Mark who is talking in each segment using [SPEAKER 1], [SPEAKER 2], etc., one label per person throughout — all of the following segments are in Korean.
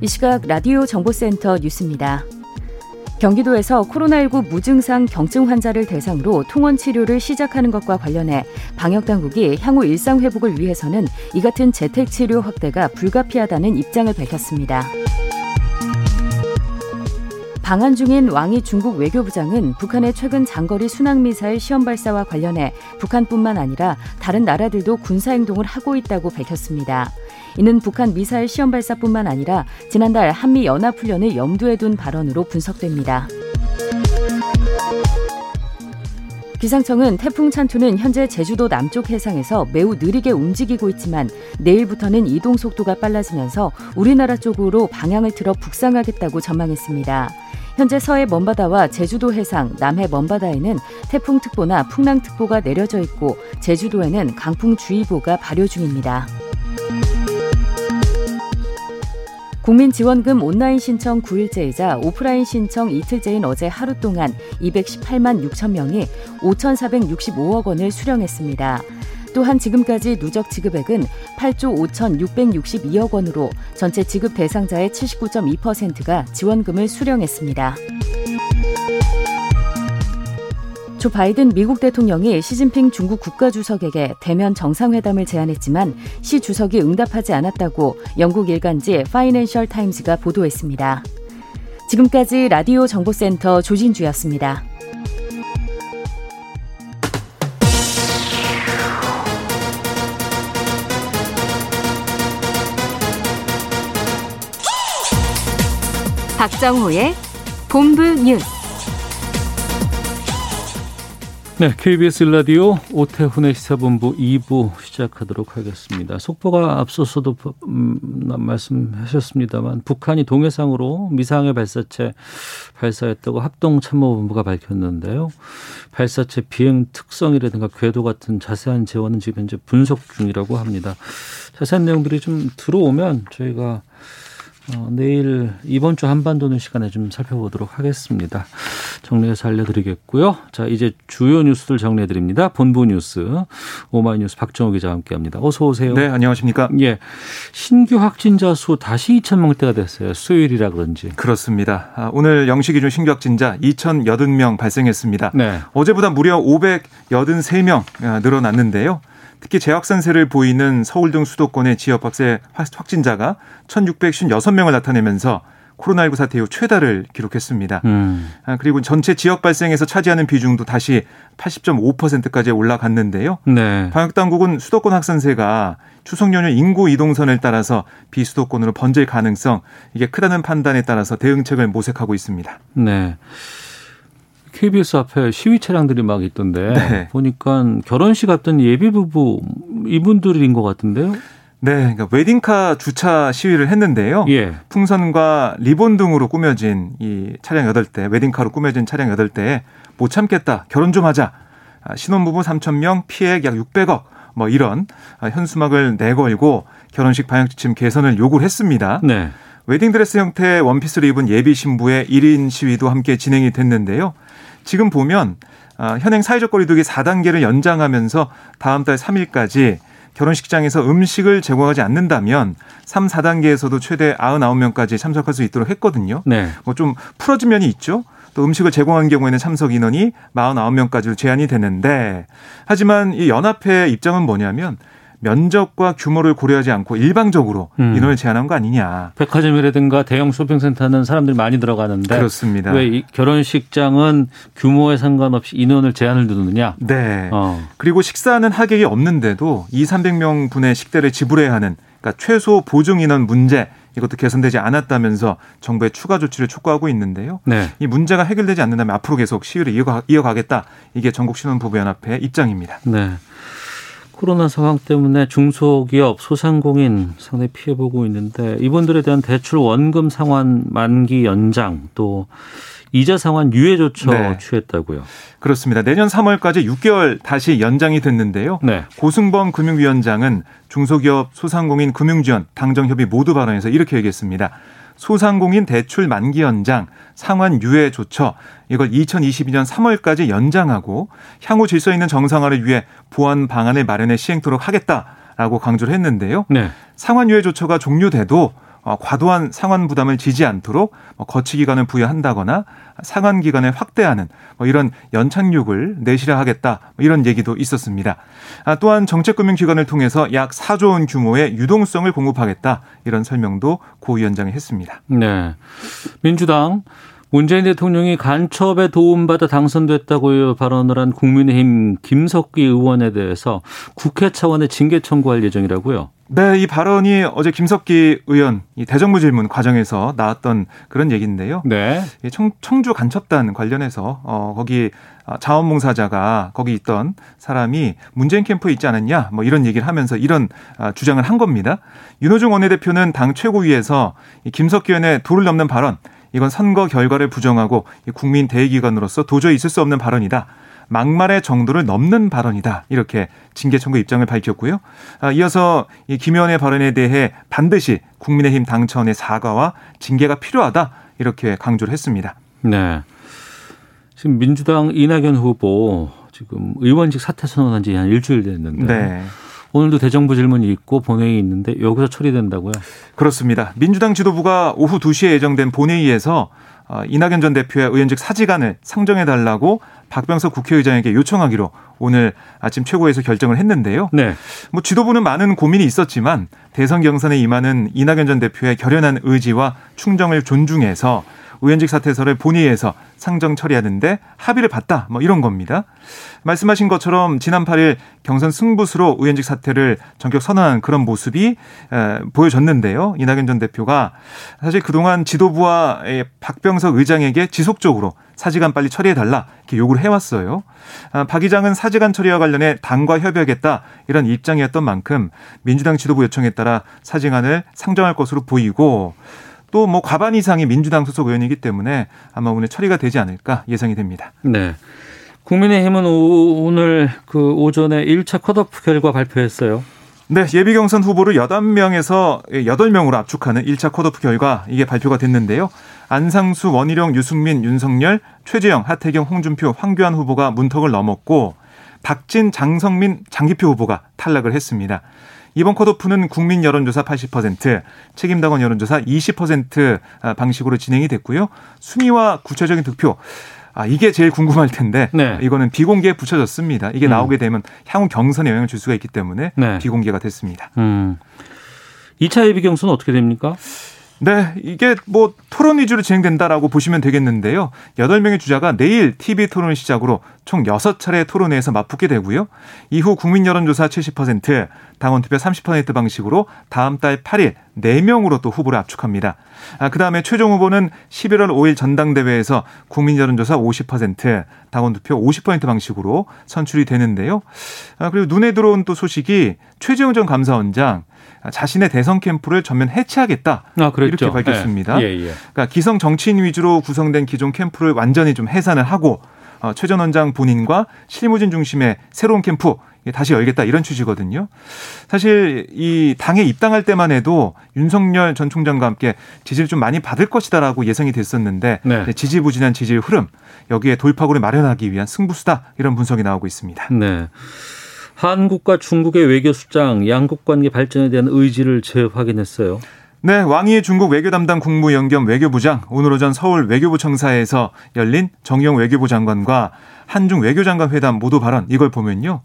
[SPEAKER 1] 이 시각 라디오 정보센터 뉴스입니다. 경기도에서 코로나19 무증상 경증 환자를 대상으로 통원 치료를 시작하는 것과 관련해 방역 당국이 향후 일상 회복을 위해서는 이 같은 재택 치료 확대가 불가피하다는 입장을 밝혔습니다. 방한 중인 왕이 중국 외교부장은 북한의 최근 장거리 순항미사일 시험 발사와 관련해 북한뿐만 아니라 다른 나라들도 군사 행동을 하고 있다고 밝혔습니다. 이는 북한 미사일 시험 발사뿐만 아니라 지난달 한미 연합훈련을 염두에 둔 발언으로 분석됩니다. 기상청은 태풍 찬투는 현재 제주도 남쪽 해상에서 매우 느리게 움직이고 있지만 내일부터는 이동 속도가 빨라지면서 우리나라 쪽으로 방향을 틀어 북상하겠다고 전망했습니다. 현재 서해 먼바다와 제주도 해상, 남해 먼바다에는 태풍특보나 풍랑특보가 내려져 있고 제주도에는 강풍주의보가 발효 중입니다. 국민지원금 온라인 신청 9일째이자 오프라인 신청 이틀째인 어제 하루 동안 218만 6천 명이 5,465억 원을 수령했습니다. 또한 지금까지 누적 지급액은 8조 5,662억 원으로 전체 지급 대상자의 79.2%가 지원금을 수령했습니다. 조 바이든 미국 대통령이 시진핑 중국 국가주석에게 대면 정상회담을 제안했지만 시 주석이 응답하지 않았다고 영국 일간지 파이낸셜 타임즈가 보도했습니다. 지금까지 라디오 정보센터 조진주였습니다. 박정호의 본부 뉴스.
[SPEAKER 2] 네, KBS 라디오 오태훈의 시사본부 2부 시작하도록 하겠습니다. 속보가 앞서서도 음, 말씀하셨습니다만 북한이 동해상으로 미사항의 발사체 발사했다고 합동참모본부가 밝혔는데요. 발사체 비행 특성이라든가 궤도 같은 자세한 재원은 지금 현재 분석 중이라고 합니다. 자세한 내용들이 좀 들어오면 저희가 어, 내일 이번 주 한반도는 시간에 좀 살펴보도록 하겠습니다. 정리해서 알려드리겠고요. 자, 이제 주요 뉴스들 정리해드립니다. 본부 뉴스 오마이뉴스 박정호 기자와 함께합니다. 어서 오세요.
[SPEAKER 3] 네, 안녕하십니까?
[SPEAKER 2] 예, 신규 확진자 수 다시 2천 명대가 됐어요. 수요일이라 그런지.
[SPEAKER 3] 그렇습니다. 아, 오늘 영시 기준 신규 확진자 2,080명 발생했습니다.
[SPEAKER 2] 네.
[SPEAKER 3] 어제보다 무려 583명 아, 늘어났는데요. 특히 재확산세를 보이는 서울 등 수도권의 지역 확세 확진자가 1,656명을 나타내면서 코로나19 사태 이후 최다를 기록했습니다.
[SPEAKER 2] 음.
[SPEAKER 3] 아, 그리고 전체 지역 발생에서 차지하는 비중도 다시 80.5%까지 올라갔는데요.
[SPEAKER 2] 네.
[SPEAKER 3] 방역 당국은 수도권 확산세가 추석 연휴 인구 이동선을 따라서 비수도권으로 번질 가능성 이게 크다는 판단에 따라서 대응책을 모색하고 있습니다.
[SPEAKER 2] 네. KBS 앞에 시위 차량들이 막 있던데
[SPEAKER 3] 네.
[SPEAKER 2] 보니까 결혼식 앞둔 예비 부부 이분들인 것 같은데요.
[SPEAKER 3] 네, 그러니까 웨딩카 주차 시위를 했는데요.
[SPEAKER 2] 예.
[SPEAKER 3] 풍선과 리본 등으로 꾸며진 이 차량 8대, 웨딩카로 꾸며진 차량 8대에 못 참겠다. 결혼 좀 하자. 아, 신혼부부 3천 명, 피해액 약 600억. 뭐 이런 아, 현수막을 내걸고 결혼식 방역 지침 개선을 요구를 했습니다.
[SPEAKER 2] 네.
[SPEAKER 3] 웨딩드레스 형태의 원피스를 입은 예비 신부의 1인 시위도 함께 진행이 됐는데요. 지금 보면 아, 현행 사회적 거리두기 4단계를 연장하면서 다음 달 3일까지 결혼식장에서 음식을 제공하지 않는다면 3, 4단계에서도 최대 99명까지 참석할 수 있도록 했거든요.
[SPEAKER 2] 네.
[SPEAKER 3] 뭐좀 풀어진 면이 있죠. 또 음식을 제공한 경우에는 참석 인원이 49명까지로 제한이 되는데 하지만 이 연합회의 입장은 뭐냐면 면적과 규모를 고려하지 않고 일방적으로
[SPEAKER 2] 음.
[SPEAKER 3] 인원을 제한한 거 아니냐.
[SPEAKER 2] 백화점이라든가 대형 쇼핑센터는 사람들이 많이 들어가는데
[SPEAKER 3] 그렇습니다.
[SPEAKER 2] 왜이 결혼식장은 규모에 상관없이 인원을 제한을 두느냐?
[SPEAKER 3] 네.
[SPEAKER 2] 어.
[SPEAKER 3] 그리고 식사는 하객이 없는데도 2, 300명 분의 식대를 지불해야 하는 그러니까 최소 보증 인원 문제 이것도 개선되지 않았다면서 정부의 추가 조치를 촉구하고 있는데요.
[SPEAKER 2] 네.
[SPEAKER 3] 이 문제가 해결되지 않는다면 앞으로 계속 시위를 이어가, 이어가겠다. 이게 전국 신혼부부연합회 입장입니다.
[SPEAKER 2] 네. 코로나 상황 때문에 중소기업, 소상공인 상당히 피해보고 있는데 이분들에 대한 대출 원금 상환 만기 연장 또 이자 상환 유예 조처 네. 취했다고요.
[SPEAKER 3] 그렇습니다. 내년 3월까지 6개월 다시 연장이 됐는데요. 네. 고승범 금융위원장은 중소기업, 소상공인 금융지원, 당정협의 모두 발언에서 이렇게 얘기했습니다. 소상공인 대출 만기 연장, 상환 유예 조처 이걸 2022년 3월까지 연장하고 향후 질서 있는 정상화를 위해 보완 방안을 마련해 시행토록 하겠다라고 강조를 했는데요. 네. 상환 유예 조처가 종료돼도 어, 과도한 상환 부담을 지지 않도록 뭐 거치 기간을 부여한다거나 상환 기간을 확대하는 뭐 이런 연착륙을 내실화 하겠다 뭐 이런 얘기도 있었습니다. 아, 또한 정책금융기관을 통해서 약 4조 원 규모의 유동성을 공급하겠다 이런 설명도 고 위원장이 했습니다.
[SPEAKER 2] 네. 민주당 문재인 대통령이 간첩에 도움받아 당선됐다고 발언을 한 국민의힘 김석기 의원에 대해서 국회 차원의 징계 청구할 예정이라고요.
[SPEAKER 3] 네, 이 발언이 어제 김석기 의원 이 대정부 질문 과정에서 나왔던 그런 얘기인데요. 네. 청, 청주 간첩단 관련해서 어 거기 어, 자원봉사자가 거기 있던 사람이 문재인 캠프에 있지 않았냐 뭐 이런 얘기를 하면서 이런 어, 주장을 한 겁니다. 윤호중 원내대표는 당 최고위에서 이 김석기 의원의 도를 넘는 발언 이건 선거 결과를 부정하고 국민 대의기관으로서 도저히 있을 수 없는 발언이다. 막말의 정도를 넘는 발언이다. 이렇게 징계 청구 입장을 밝혔고요. 아, 이어서 이 김 의원의 발언에 대해 반드시 국민의힘 당차원의 사과와 징계가 필요하다. 이렇게 강조를 했습니다.
[SPEAKER 2] 네. 지금 민주당 이낙연 후보 지금 의원직 사퇴 선언한 지 한 일주일 됐는데 네. 오늘도 대정부 질문이 있고 본회의 있는데 여기서 처리된다고요?
[SPEAKER 3] 그렇습니다. 민주당 지도부가 오후 2시에 예정된 본회의에서 어, 이낙연 전 대표의 의원직 사직안을 상정해 달라고 박병석 국회의장에게 요청하기로 오늘 아침 최고에서 결정을 했는데요. 네. 뭐 지도부는 많은 고민이 있었지만 대선 경선에 임하는 이낙연 전 대표의 결연한 의지와 충정을 존중해서 의원직 사퇴서를 본회의에서 상정 처리하는데 합의를 봤다. 뭐 이런 겁니다. 말씀하신 것처럼 지난 8일 경선 승부수로 의원직 사퇴를 전격 선언한 그런 모습이 보여졌는데요. 이낙연 전 대표가 사실 그동안 지도부와 박병석 의장에게 지속적으로 사직안 빨리 처리해달라 이렇게 요구를 해왔어요. 아, 박 의장은 사직안 처리와 관련해 당과 협의하겠다 이런 입장이었던 만큼 민주당 지도부 요청에 따라 사직안을 상정할 것으로 보이고 또 뭐 과반 이상이 민주당 소속 의원이기 때문에 아마 오늘 처리가 되지 않을까 예상이 됩니다.
[SPEAKER 2] 네. 국민의힘은 오늘 그 오전에 1차 컷오프 결과 발표했어요.
[SPEAKER 3] 네, 예비 경선 후보를 8명에서 8명으로 압축하는 1차 컷오프 결과 이게 발표가 됐는데요. 안상수, 원희룡, 유승민, 윤석열, 최재형, 하태경, 홍준표, 황교안 후보가 문턱을 넘었고 박진, 장성민, 장기표 후보가 탈락을 했습니다. 이번 컷오프는 국민 여론조사 80%, 책임당원 여론조사 20% 방식으로 진행이 됐고요. 순위와 구체적인 득표 아, 이게 제일 궁금할 텐데 네. 이거는 비공개에 붙여졌습니다. 이게 음. 나오게 되면 향후 경선에 영향을 줄 수가 있기 때문에 네. 비공개가 됐습니다. 음.
[SPEAKER 2] 2차 예비 경선은 어떻게 됩니까?
[SPEAKER 3] 네, 이게 뭐 토론 위주로 진행된다라고 보시면 되겠는데요. 8명의 주자가 내일 TV 토론을 시작으로 총 6차례 토론회에서 맞붙게 되고요. 이후 국민 여론조사 70%, 당원 투표 30% 방식으로 다음 달 8일 4명으로 또 후보를 압축합니다. 아, 그 다음에 최종 후보는 11월 5일 전당대회에서 국민 여론조사 50%, 당원 투표 50% 방식으로 선출이 되는데요. 아, 그리고 눈에 들어온 또 소식이 최재형 전 감사원장 자신의 대선 캠프를 전면 해체하겠다. 아, 이렇게 밝혔습니다. 예. 예, 예. 그러니까 기성 정치인 위주로 구성된 기존 캠프를 완전히 좀 해산을 하고 어, 최전 원장 본인과 실무진 중심의 새로운 캠프 다시 열겠다 이런 취지거든요. 사실 이 당에 입당할 때만 해도 윤석열 전 총장과 함께 지지를 좀 많이 받을 것이다라고 예상이 됐었는데 네. 지지부진한 지지의 흐름 여기에 돌파구를 마련하기 위한 승부수다 이런 분석이 나오고 있습니다. 네.
[SPEAKER 2] 한국과 중국의 외교 수장 양국 관계 발전에 대한 의지를 재확인했어요.
[SPEAKER 3] 네, 왕이 중국 외교 담당 국무연 겸 외교부장 오늘 오전 서울 외교부 청사에서 열린 정용 외교부 장관과 한중 외교장관 회담 모두 발언 이걸 보면요.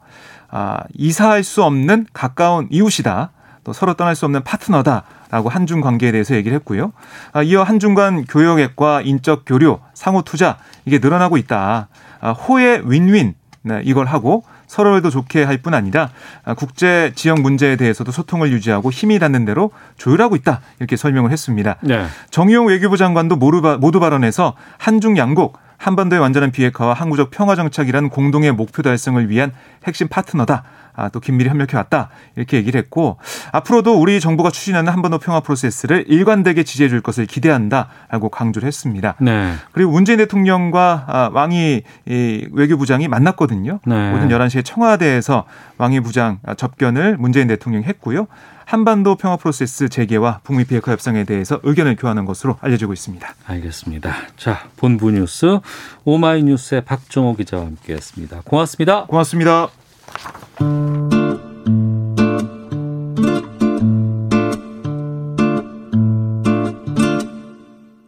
[SPEAKER 3] 아, 이사할 수 없는 가까운 이웃이다. 또 서로 떠날 수 없는 파트너다라고 한중 관계에 대해서 얘기를 했고요. 아, 이어 한중 간 교역액과 인적 교류, 상호 투자 이게 늘어나고 있다. 아, 호의 윈윈 네, 이걸 하고 서로를 더 좋게 할 뿐 아니라 국제 지역 문제에 대해서도 소통을 유지하고 힘이 닿는 대로 조율하고 있다 이렇게 설명을 했습니다. 네. 정의용 외교부 장관도 모두 발언해서 한중 양국 한반도의 완전한 비핵화와 항구적 평화 정착이란 공동의 목표 달성을 위한 핵심 파트너다. 아, 또 긴밀히 협력해 왔다 이렇게 얘기를 했고 앞으로도 우리 정부가 추진하는 한반도 평화 프로세스를 일관되게 지지해 줄 것을 기대한다라고 강조를 했습니다.
[SPEAKER 2] 네.
[SPEAKER 3] 그리고 문재인 대통령과 아, 왕이 이 외교부장이 만났거든요.
[SPEAKER 2] 네.
[SPEAKER 3] 오전 11시에 청와대에서 왕이 부장 접견을 문재인 대통령이 했고요. 한반도 평화 프로세스 재개와 북미 비핵화 협상에 대해서 의견을 교환한 것으로 알려지고 있습니다.
[SPEAKER 2] 알겠습니다. 자, 본부 뉴스 오마이뉴스의 박정호 기자와 함께했습니다. 고맙습니다.
[SPEAKER 3] 고맙습니다.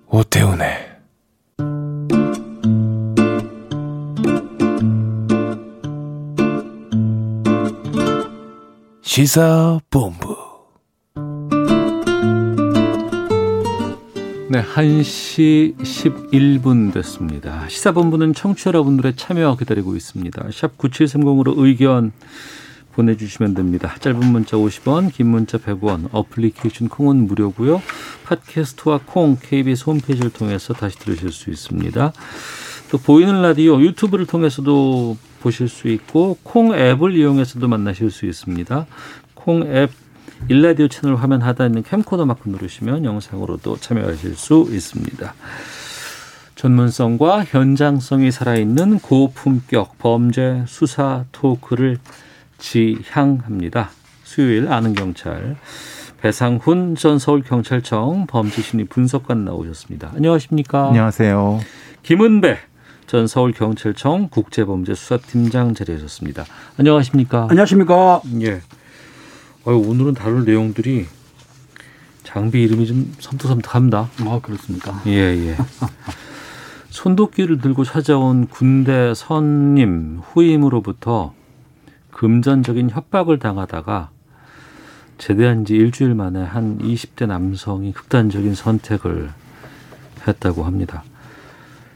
[SPEAKER 4] 오태훈의 시사본부
[SPEAKER 2] 1시 11분 됐습니다. 시사본부는 청취자 여러분들의 참여 기다리고 있습니다. 샵 9730으로 의견 보내주시면 됩니다. 짧은 문자 50원, 긴 문자 100원, 어플리케이션 콩은 무료고요. 팟캐스트와 콩, KBS 홈페이지를 통해서 다시 들으실 수 있습니다. 또 보이는 라디오 유튜브를 통해서도 보실 수 있고 콩 앱을 이용해서도 만나실 수 있습니다. 콩 앱 일라디오 채널 화면 하단에 있는 캠코더 마크 누르시면 영상으로도 참여하실 수 있습니다. 전문성과 현장성이 살아있는 고품격 범죄 수사 토크를 지향합니다. 수요일 아는 경찰 배상훈 전 서울경찰청 범죄심리 분석관 나오셨습니다. 안녕하십니까?
[SPEAKER 5] 안녕하세요.
[SPEAKER 2] 김은배 전 서울경찰청 국제범죄수사팀장 자리하셨습니다. 안녕하십니까?
[SPEAKER 5] 안녕하십니까?
[SPEAKER 2] 예. 아유, 오늘은 다룰 내용들이 장비 이름이 좀 섬뜩섬뜩합니다.
[SPEAKER 5] 아 그렇습니까?
[SPEAKER 2] 예, 예. 손도끼를 들고 찾아온 군대 선임 후임으로부터 금전적인 협박을 당하다가 제대한 지 일주일 만에 한 20대 남성이 극단적인 선택을 했다고 합니다.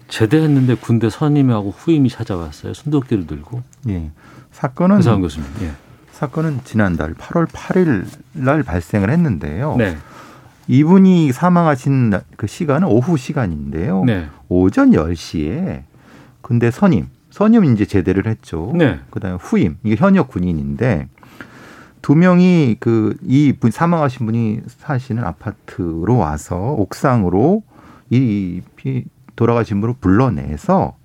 [SPEAKER 2] 제대했는데 군대 선임하고 후임이 찾아왔어요. 손도끼를 들고.
[SPEAKER 5] 예. 사건은
[SPEAKER 2] 교수님. 예.
[SPEAKER 5] 사건은 지난달 8월 8일 날 발생을 했는데요.
[SPEAKER 2] 네.
[SPEAKER 5] 이분이 사망하신 나- 그 시간은 오후 시간인데요.
[SPEAKER 2] 네.
[SPEAKER 5] 오전 10시에 근데 선임, 선임 이제 제대를 했죠.
[SPEAKER 2] 네.
[SPEAKER 5] 그다음에 후임, 이게 현역 군인인데 두 명이 그 이 분 사망하신 분이 사시는 아파트로 와서 옥상으로 이 피- 돌아가신 분을 불러내서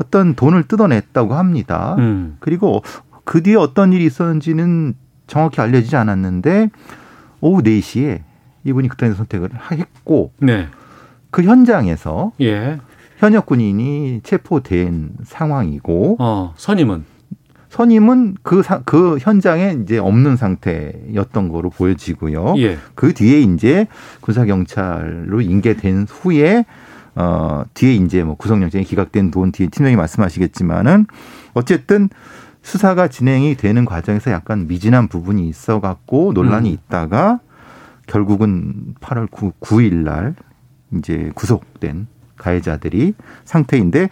[SPEAKER 5] 어떤 돈을 뜯어냈다고 합니다.
[SPEAKER 2] 음.
[SPEAKER 5] 그리고 그 뒤에 어떤 일이 있었는지는 정확히 알려지지 않았는데 오후 4시에 이분이 그때 선택을 했고
[SPEAKER 2] 네.
[SPEAKER 5] 그 현장에서
[SPEAKER 2] 예.
[SPEAKER 5] 현역 군인이 체포된 상황이고
[SPEAKER 2] 어, 선임은
[SPEAKER 5] 선임은 그, 사- 그 현장에 이제 없는 상태였던 거로 보여지고요.
[SPEAKER 2] 예.
[SPEAKER 5] 그 뒤에 이제 군사경찰로 인계된 후에 어 뒤에 이제 뭐 구속영장이 기각된 돈 뒤에 팀장이 말씀하시겠지만은 어쨌든 수사가 진행이 되는 과정에서 약간 미진한 부분이 있어 갖고 논란이
[SPEAKER 2] 음.
[SPEAKER 5] 있다가 결국은 8월 9, 9일 날 이제 구속된 가해자들이 상태인데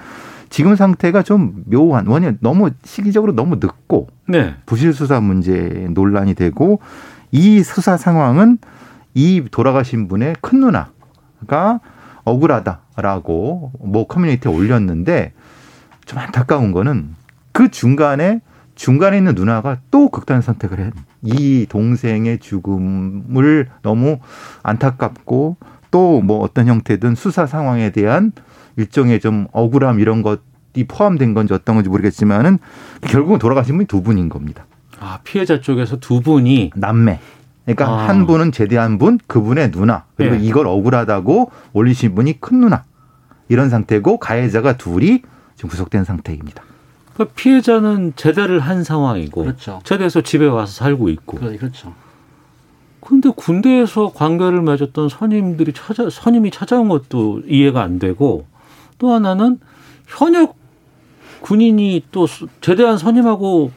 [SPEAKER 5] 지금 상태가 좀 묘한 원인 너무 시기적으로 너무 늦고
[SPEAKER 2] 네.
[SPEAKER 5] 부실 수사 문제 논란이 되고 이 수사 상황은 이 돌아가신 분의 큰 누나가 억울하다라고 뭐 커뮤니티에 올렸는데 좀 안타까운 거는 그 중간에 중간에 있는 누나가 또 극단 선택을 해. 이 동생의 죽음을 너무 안타깝고 또 뭐 어떤 형태든 수사 상황에 대한 일종의 좀 억울함 이런 것이 포함된 건지 어떤 건지 모르겠지만은 결국은 돌아가신 분이 두 분인 겁니다.
[SPEAKER 2] 아, 피해자 쪽에서 두 분이
[SPEAKER 5] 남매. 그러니까
[SPEAKER 2] 아.
[SPEAKER 5] 한 분은 제대한 분, 그분의 누나. 그리고
[SPEAKER 2] 예.
[SPEAKER 5] 이걸 억울하다고 올리신 분이 큰 누나. 이런 상태고 가해자가 둘이 지금 구속된 상태입니다.
[SPEAKER 2] 그 피해자는 제대를 한 상황이고
[SPEAKER 6] 그렇죠.
[SPEAKER 2] 제대해서 집에 와서 살고 있고.
[SPEAKER 6] 그- 그렇죠.
[SPEAKER 2] 근데 군대에서 관계를 맺었던 선임들이 찾아 선임이 찾아온 것도 이해가 안 되고 또 하나는 현역 군인이 또 수- 제대한 선임하고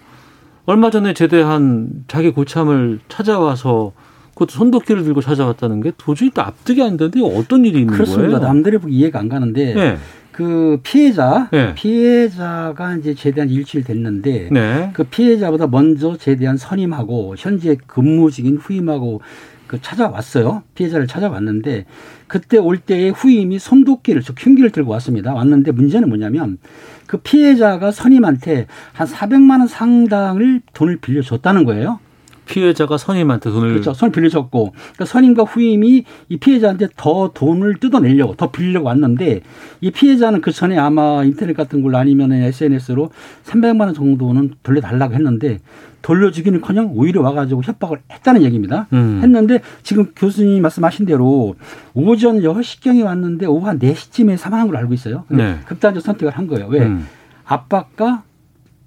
[SPEAKER 2] 얼마 전에 제대한 자기 고참을 찾아와서 그것도 손도끼를 들고 찾아왔다는 게 도저히 또 납득이 안 되는데 어떤 일이 있는
[SPEAKER 6] 그렇습니다.
[SPEAKER 2] 거예요?
[SPEAKER 6] 남들이 보기 이해가 안 가는데
[SPEAKER 2] 네.
[SPEAKER 6] 그 피해자
[SPEAKER 2] 네.
[SPEAKER 6] 피해자가 이제 제대한 일주일 됐는데
[SPEAKER 2] 네.
[SPEAKER 6] 그 피해자보다 먼저 제대한 선임하고 현재 근무 중인 후임하고 그 찾아왔어요. 피해자를 찾아왔는데 그때 올 때에 후임이 손도끼를 즉 흉기를 들고 왔습니다. 왔는데 문제는 뭐냐면 그 피해자가 선임한테 한 400만 원 상당을 돈을 빌려줬다는 거예요.
[SPEAKER 2] 피해자가 선임한테 돈을
[SPEAKER 6] 그렇죠. 손을 빌려줬고 그러니까 선임과 후임이 이 피해자한테 더 돈을 뜯어내려고 더 빌려고 왔는데 이 피해자는 그 전에 아마 인터넷 같은 걸로 아니면 SNS로 300만 원 정도는 돌려달라고 했는데 돌려주기는커녕 오히려 와가지고 협박을 했다는 얘기입니다.
[SPEAKER 2] 음.
[SPEAKER 6] 했는데 지금 교수님이 말씀하신 대로 오전 10시경에 왔는데 오후 한 4시쯤에 사망한 걸로 알고 있어요. 근데
[SPEAKER 2] 네.
[SPEAKER 6] 극단적 선택을 한 거예요. 왜?
[SPEAKER 2] 음.
[SPEAKER 6] 압박과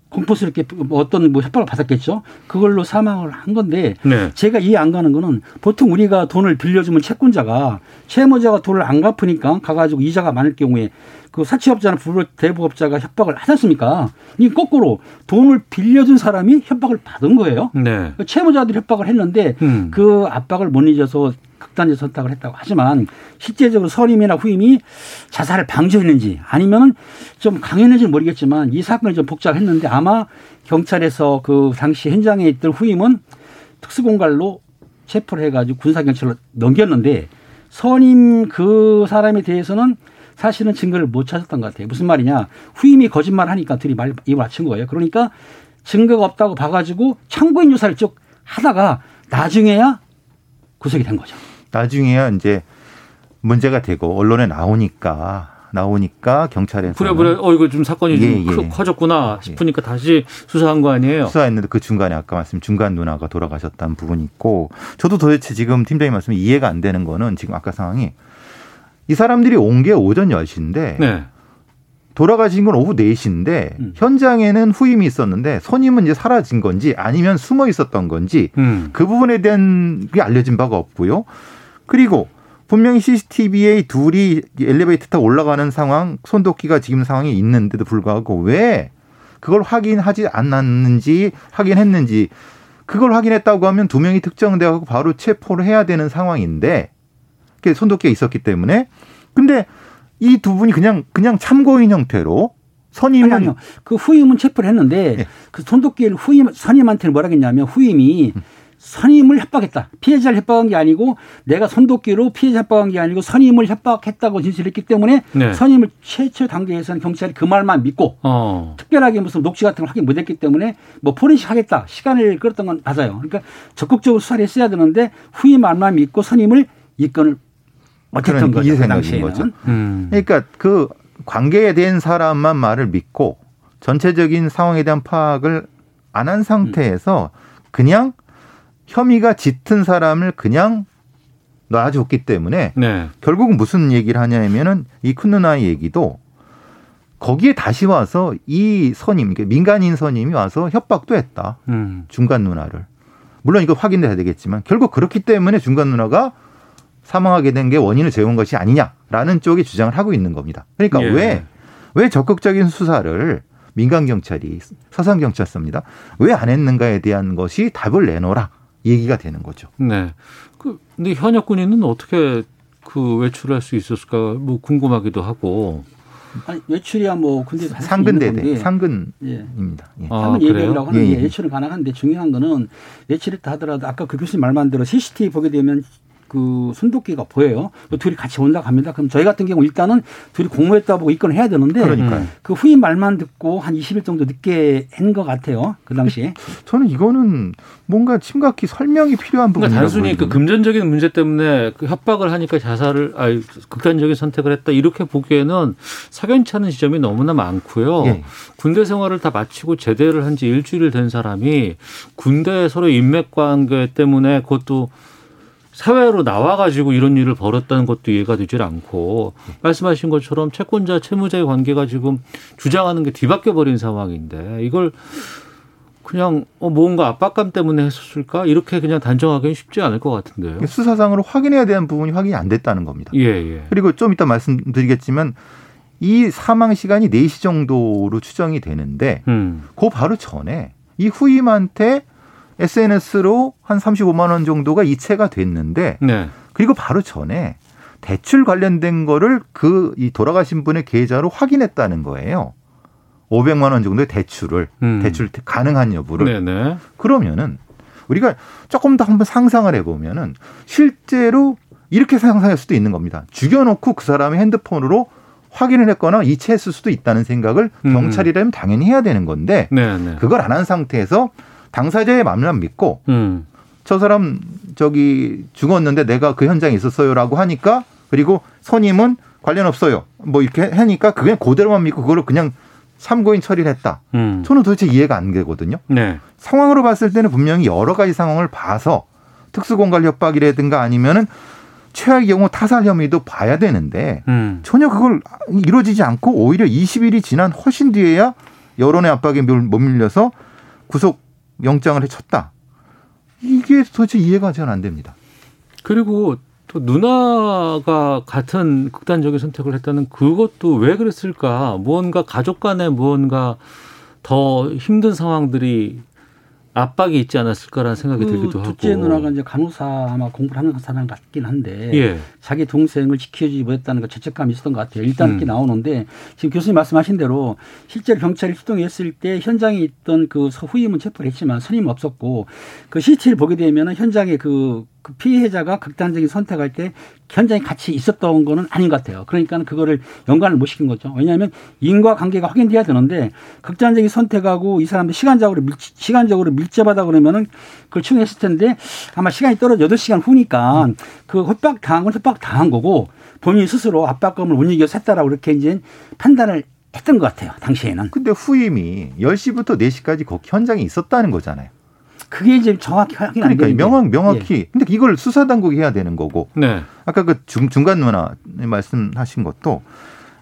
[SPEAKER 6] 공포스럽게 뭐 어떤 뭐 협박을 받았겠죠. 그걸로 사망을 한 건데
[SPEAKER 2] 네.
[SPEAKER 6] 제가 이해 안 가는 거는 보통 우리가 돈을 빌려주면 채권자가 채무자가 돈을 안 갚으니까 가가지고 이자가 많을 경우에 그 사채업자나 대부업자가 협박을 하지 않습니까? 이 거꾸로 돈을 빌려준 사람이 협박을 받은 거예요.
[SPEAKER 2] 네.
[SPEAKER 6] 그 채무자들이 협박을 했는데
[SPEAKER 2] 음.
[SPEAKER 6] 그 압박을 못 잊어서 극단적 선택을 했다고 하지만 실제적으로 선임이나 후임이 자살을 방조했는지 아니면 좀 강연했는지 모르겠지만 이 사건이 좀 복잡했는데 아마 경찰에서 그 당시 현장에 있던 후임은 특수공갈로 체포를 해가지고 군사경찰로 넘겼는데 선임 그 사람에 대해서는 사실은 증거를 못 찾았던 것 같아요. 무슨 말이냐. 후임이 거짓말 하니까 둘이 말, 입을 맞춘 거예요. 그러니까 증거가 없다고 봐가지고 참고인 조사를 쭉 하다가 나중에야 구속이 된 거죠.
[SPEAKER 5] 나중에야 이제 문제가 되고 언론에 나오니까 나오니까 경찰에서
[SPEAKER 2] 그래 그래 어 이거 좀 사건이
[SPEAKER 5] 예,
[SPEAKER 2] 좀
[SPEAKER 5] 예.
[SPEAKER 2] 커졌구나 싶으니까 다시 수사한 거 아니에요?
[SPEAKER 5] 수사했는데 그 중간에 아까 말씀 중간 누나가 돌아가셨다는 부분이 있고 저도 도대체 지금 팀장님 말씀이 이해가 안 되는 거는 지금 아까 상황이 이 사람들이 온 게 오전 10시인데
[SPEAKER 2] 네.
[SPEAKER 5] 돌아가신 건 오후 4시인데
[SPEAKER 6] 음.
[SPEAKER 5] 현장에는 후임이 있었는데 손님은 이제 사라진 건지 아니면 숨어 있었던 건지
[SPEAKER 2] 음.
[SPEAKER 5] 그 부분에 대한 게 알려진 바가 없고요. 그리고 분명히 CCTV에 둘이 엘리베이터 타고 올라가는 상황, 손도끼가 지금 상황이 있는데도 불구하고 왜 그걸 확인하지 않았는지 확인했는지 그걸 확인했다고 하면 두 명이 특정되고 바로 체포를 해야 되는 상황인데 그게 손도끼가 있었기 때문에 근데 이 두 분이 그냥 그냥 참고인 형태로 선임은
[SPEAKER 6] 아니, 아니요. 그 후임은 체포를 했는데
[SPEAKER 5] 예.
[SPEAKER 6] 그 손도끼를 후임 선임한테는 뭐라 했냐면 후임이 선임을 협박했다. 피해자를 협박한 게 아니고 내가 손도끼로 피해자 협박한 게 아니고 선임을 협박했다고 진술했기 때문에
[SPEAKER 2] 네.
[SPEAKER 6] 선임을 최초 단계에서는 경찰이 그 말만 믿고
[SPEAKER 2] 어.
[SPEAKER 6] 특별하게 무슨 녹취 같은 걸 확인 못했기 때문에 뭐 포렌식 하겠다 시간을 끌었던 건 맞아요. 그러니까 적극적으로 수사를 했어야 되는데 후임 말만 믿고 선임을 이 건을 못했던
[SPEAKER 5] 그러니까
[SPEAKER 6] 거죠. 이그
[SPEAKER 5] 생각인
[SPEAKER 6] 당시에는.
[SPEAKER 5] 거죠.
[SPEAKER 2] 음.
[SPEAKER 5] 그러니까 그 관계에 대한 사람만 말을 믿고 전체적인 상황에 대한 파악을 안 한 상태에서 그냥 혐의가 짙은 사람을 그냥 놔줬기 때문에
[SPEAKER 2] 네.
[SPEAKER 5] 결국은 무슨 얘기를 하냐면은 이 큰 누나의 얘기도 거기에 다시 와서 이 선임, 민간인 선임이 와서 협박도 했다.
[SPEAKER 2] 음.
[SPEAKER 5] 중간 누나를. 물론 이거 확인돼야 되겠지만 결국 그렇기 때문에 중간 누나가 사망하게 된 게 원인을 재운 것이 아니냐라는 쪽의 주장을 하고 있는 겁니다. 그러니까
[SPEAKER 2] 예.
[SPEAKER 5] 왜, 왜 적극적인 수사를 민간 경찰이 서산 경찰서입니다. 왜 안 했는가에 대한 것이 답을 내놓으라 얘기가 되는 거죠.
[SPEAKER 2] 네. 그 근데 현역 군인은 어떻게 그 외출할 수 있었을까 뭐 궁금하기도 하고.
[SPEAKER 6] 아니, 외출이야 뭐 근데
[SPEAKER 5] 상근대대. 상근입니다.
[SPEAKER 6] 예.
[SPEAKER 5] 예.
[SPEAKER 2] 아,
[SPEAKER 6] 한번
[SPEAKER 2] 그래요?
[SPEAKER 6] 얘기하려고 하는데
[SPEAKER 5] 예, 예.
[SPEAKER 6] 예출은 가능한데 중요한 거는 예출했다 하더라도 아까 그 교수님 말만 들어 CCTV 보게 되면 그 손도끼가 보여요. 그 둘이 같이 온다 갑니다. 그럼 저희 같은 경우 일단은 둘이 공모했다 보고 입건을 해야 되는데
[SPEAKER 5] 그러니까요.
[SPEAKER 2] 음.
[SPEAKER 6] 그 후임 말만 듣고 한 20일 정도 늦게 한 것 같아요. 그 당시에.
[SPEAKER 5] 저는 이거는 뭔가 심각히 설명이 필요한 부분이라고
[SPEAKER 2] 그러니까 단순히 그
[SPEAKER 5] 보이거든요.
[SPEAKER 2] 금전적인 문제 때문에 그 협박을 하니까 자살을 아 극단적인 선택을 했다 이렇게 보기에는 사견치 않은 지점이 너무나 많고요.
[SPEAKER 5] 예.
[SPEAKER 2] 군대 생활을 다 마치고 제대를 한 지 일주일 된 사람이 군대 서로 인맥 관계 때문에 그것도 사회로 나와가지고 이런 일을 벌였다는 것도 이해가 되질 않고 말씀하신 것처럼 채권자 채무자의 관계가 지금 주장하는 게 뒤바뀌어 버린 상황인데 이걸 그냥 어, 뭔가 압박감 때문에 했었을까 이렇게 그냥 단정하기는 쉽지 않을 것 같은데요.
[SPEAKER 5] 수사상으로 확인해야 되는 부분이 확인이 안 됐다는 겁니다.
[SPEAKER 2] 예 예.
[SPEAKER 5] 그리고 좀 이따 말씀드리겠지만 이 사망 시간이 4시 정도로 추정이 되는데
[SPEAKER 2] 음.
[SPEAKER 5] 그 바로 전에 이 후임한테 SNS로 한 35만 원 정도가 이체가 됐는데
[SPEAKER 2] 네.
[SPEAKER 5] 그리고 바로 전에 대출 관련된 거를 그 이 돌아가신 분의 계좌로 확인했다는 거예요. 500만 원 정도의 대출을
[SPEAKER 2] 음.
[SPEAKER 5] 대출 가능한 여부를
[SPEAKER 2] 네네.
[SPEAKER 5] 그러면은 우리가 조금 더 한번 상상을 해보면은 실제로 이렇게 상상할 수도 있는 겁니다. 죽여놓고 그 사람의 핸드폰으로 확인을 했거나 이체했을 수도 있다는 생각을
[SPEAKER 2] 음.
[SPEAKER 5] 경찰이라면 당연히 해야 되는 건데
[SPEAKER 2] 네네.
[SPEAKER 5] 그걸 안 한 상태에서 당사자의 마음만 믿고
[SPEAKER 2] 음.
[SPEAKER 5] 저 사람 저기 죽었는데 내가 그 현장에 있었어요라고 하니까 그리고 선임은 관련 없어요. 뭐 이렇게 하니까 그냥 그대로만 믿고 그거를 그냥 참고인 처리를 했다.
[SPEAKER 2] 음.
[SPEAKER 5] 저는 도대체 이해가 안 되거든요.
[SPEAKER 2] 네.
[SPEAKER 5] 상황으로 봤을 때는 분명히 여러 가지 상황을 봐서 특수공갈 협박이라든가 아니면은 최악의 경우 타살 혐의도 봐야 되는데
[SPEAKER 2] 음.
[SPEAKER 5] 전혀 그걸 이루어지지 않고 오히려 20일이 지난 훨씬 뒤에야 여론의 압박에 밀- 못 밀려서 구속 영장을 해쳤다. 이게 도대체 이해가 전 안 됩니다.
[SPEAKER 2] 그리고 또 누나가 같은 극단적인 선택을 했다는 그것도 왜 그랬을까? 무언가 가족 간에 무언가 더 힘든 상황들이 압박이 있지 않았을까라는 생각이 들기도
[SPEAKER 6] 그
[SPEAKER 2] 하고.
[SPEAKER 6] 둘째 누나가 이제 간호사 아마 공부를 하는 사람 같긴 한데
[SPEAKER 2] 예.
[SPEAKER 6] 자기 동생을 지켜주지 못했다는 거 죄책감이 있었던 것 같아요. 일단 이렇게
[SPEAKER 2] 음.
[SPEAKER 6] 나오는데 지금 교수님 말씀하신 대로 실제로 경찰이 출동했을 때 현장에 있던 그 후임은 체포를 했지만 선임은 없었고 그 CCTV를 보게 되면 현장에 그, 그 피해자가 극단적인 선택할 때 현장에 같이 있었던 거는 아닌 것 같아요. 그러니까 그거를 연관을 못 시킨 거죠. 왜냐하면 인과 관계가 확인돼야 되는데 극단적인 선택하고 이 사람들 시간적으로 밀, 시간적으로 밀접하다 그러면은 그걸 추궁했을 텐데 아마 시간이 떨어져 8시간 후니까 그 협박 당한 건 협박 당한 거고 본인 스스로 압박감을 못 이겨서 했다라고 이렇게 이제 판단을 했던 것 같아요. 당시에는.
[SPEAKER 5] 근데 후임이 10시부터 4시까지 거기 현장에 있었다는 거잖아요.
[SPEAKER 6] 그게 이제 정확히 확인 안
[SPEAKER 5] 그러니까
[SPEAKER 6] 되는
[SPEAKER 5] 명확, 명확히. 근데 이걸 수사 당국이 해야 되는 거고
[SPEAKER 2] 네.
[SPEAKER 5] 아까 그 중, 중간 누나 말씀하신 것도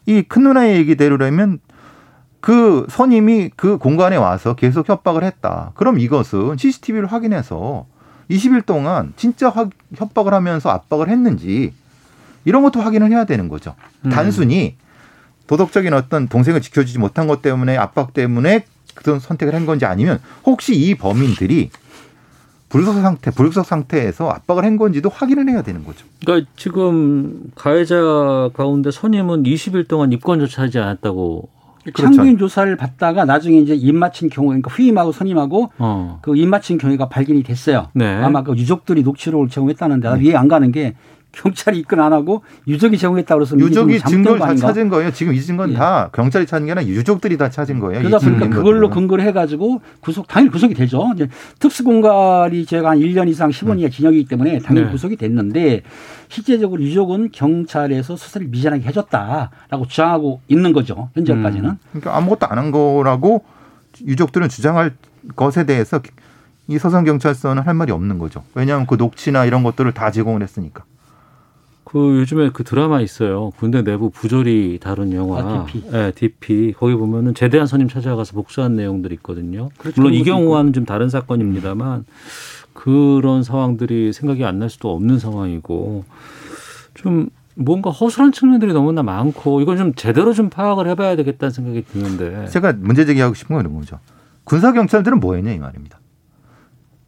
[SPEAKER 5] 이 큰 누나의 얘기대로라면 그 선임이 그 공간에 와서 계속 협박을 했다. 그럼 이것은 CCTV를 확인해서 20일 동안 진짜 확- 협박을 하면서 압박을 했는지 이런 것도 확인을 해야 되는 거죠.
[SPEAKER 2] 음.
[SPEAKER 5] 단순히 도덕적인 어떤 동생을 지켜주지 못한 것 때문에 압박 때문에 그런 선택을 한 건지 아니면 혹시 이 범인들이 불구속 상태, 불구속 상태에서 압박을 한 건지도 확인을 해야 되는 거죠.
[SPEAKER 2] 그러니까 지금 가해자 가운데 선임은 20일 동안 입건조차 하지 않았다고.
[SPEAKER 5] 그렇죠.
[SPEAKER 6] 참고인 조사를 받다가 나중에 이제 입 맞힌 경우, 그러니까 후임하고 선임하고
[SPEAKER 2] 어.
[SPEAKER 6] 그 입 맞힌 경우가 발견이 됐어요.
[SPEAKER 2] 네.
[SPEAKER 6] 아마 그 유족들이 녹취록을 제공했다는데 나 이해 안 가는 게 경찰이 입건 안 하고 유족이 제공했다고 그래서
[SPEAKER 5] 유족이 증거를
[SPEAKER 6] 거
[SPEAKER 5] 다? 찾은 거예요. 지금 이 증거는
[SPEAKER 6] 예.
[SPEAKER 5] 다 경찰이 찾은 게 아니라 유족들이 다 찾은 거예요.
[SPEAKER 6] 그러다
[SPEAKER 5] 이
[SPEAKER 6] 보니까 그걸로. 근거를 해가지고 구속 당연히 구속이 되죠. 이제 특수공갈이 제가 한 1년 이상 10원 이하 징역이기 때문에 당연히
[SPEAKER 2] 네.
[SPEAKER 6] 구속이 됐는데 실제적으로 유족은 경찰에서 수사를 미진하게 해줬다라고 주장하고 있는 거죠. 현재까지는.
[SPEAKER 5] 그러니까 아무것도 안 한 거라고 유족들은 주장할 것에 대해서 이 서산 경찰서는 할 말이 없는 거죠. 왜냐하면 그 녹취나 이런 것들을 다 제공을 했으니까.
[SPEAKER 2] 그 요즘에 그 드라마 있어요. 군대 내부 부조리 다룬 영화.
[SPEAKER 6] 아, DP.
[SPEAKER 2] 네, DP. 거기 보면은 제대한 선임 찾아가서 복수한 내용들이 있거든요.
[SPEAKER 6] 그렇죠.
[SPEAKER 2] 물론 이 경우와는 좀 다른 사건입니다만 그런 상황들이 생각이 안 날 수도 없는 상황이고 좀 뭔가 허술한 측면들이 너무나 많고 이건 좀 제대로 좀 파악을 해봐야 되겠다는 생각이 드는데.
[SPEAKER 5] 제가 문제 제기하고 싶은 건 이런 거죠. 군사 경찰들은 뭐 했냐 이 말입니다.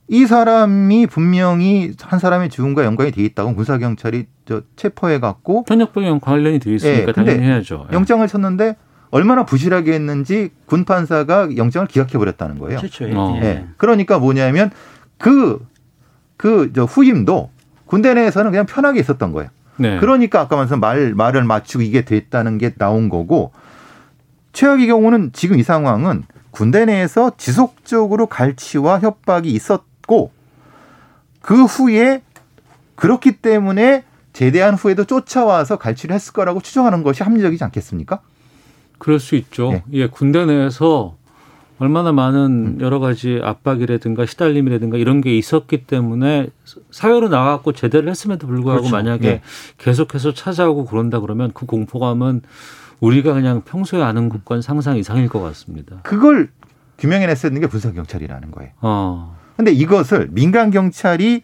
[SPEAKER 5] 이 사람이 분명히 한 사람의 죽음과 연관이 돼 있다고 군사 경찰이 저 체포해 갖고
[SPEAKER 2] 현역병영 관련이 돼 있으니까
[SPEAKER 5] 예, 근데
[SPEAKER 2] 당연히 해야죠. 예.
[SPEAKER 5] 영장을 쳤는데 얼마나 부실하게 했는지 군 판사가 영장을 기각해 버렸다는 거예요.
[SPEAKER 6] 최초에.
[SPEAKER 2] 어.
[SPEAKER 6] 예.
[SPEAKER 5] 예. 그러니까 뭐냐면 그, 그, 저 후임도 군대 내에서는 그냥 편하게 있었던 거예요.
[SPEAKER 2] 네.
[SPEAKER 5] 그러니까 아까 말씀 말, 말을 맞추고 이게 됐다는 게 나온 거고 최악의 경우는 지금 이 상황은 군대 내에서 지속적으로 갈취와 협박이 있었 고 그 후에 그렇기 때문에 제대한 후에도 쫓아와서 갈취를 했을 거라고 추정하는 것이 합리적이지 않겠습니까?
[SPEAKER 2] 그럴 수 있죠.
[SPEAKER 5] 예.
[SPEAKER 2] 예, 군대 내에서 얼마나
[SPEAKER 5] 음.
[SPEAKER 2] 많은 여러 가지 압박이라든가 시달림이라든가 이런 게 있었기 때문에 사회로 나갔고 제대를 했음에도 불구하고
[SPEAKER 5] 그렇죠.
[SPEAKER 2] 만약에
[SPEAKER 5] 예.
[SPEAKER 2] 계속해서 찾아오고 그런다 그러면 그 공포감은 우리가 그냥 평소에 아는 것과는 상상 이상일 것 같습니다.
[SPEAKER 5] 그걸 규명해냈어야 되는 게 군사경찰이라는 거예요.
[SPEAKER 2] 어.
[SPEAKER 5] 근데 이것을 민간 경찰이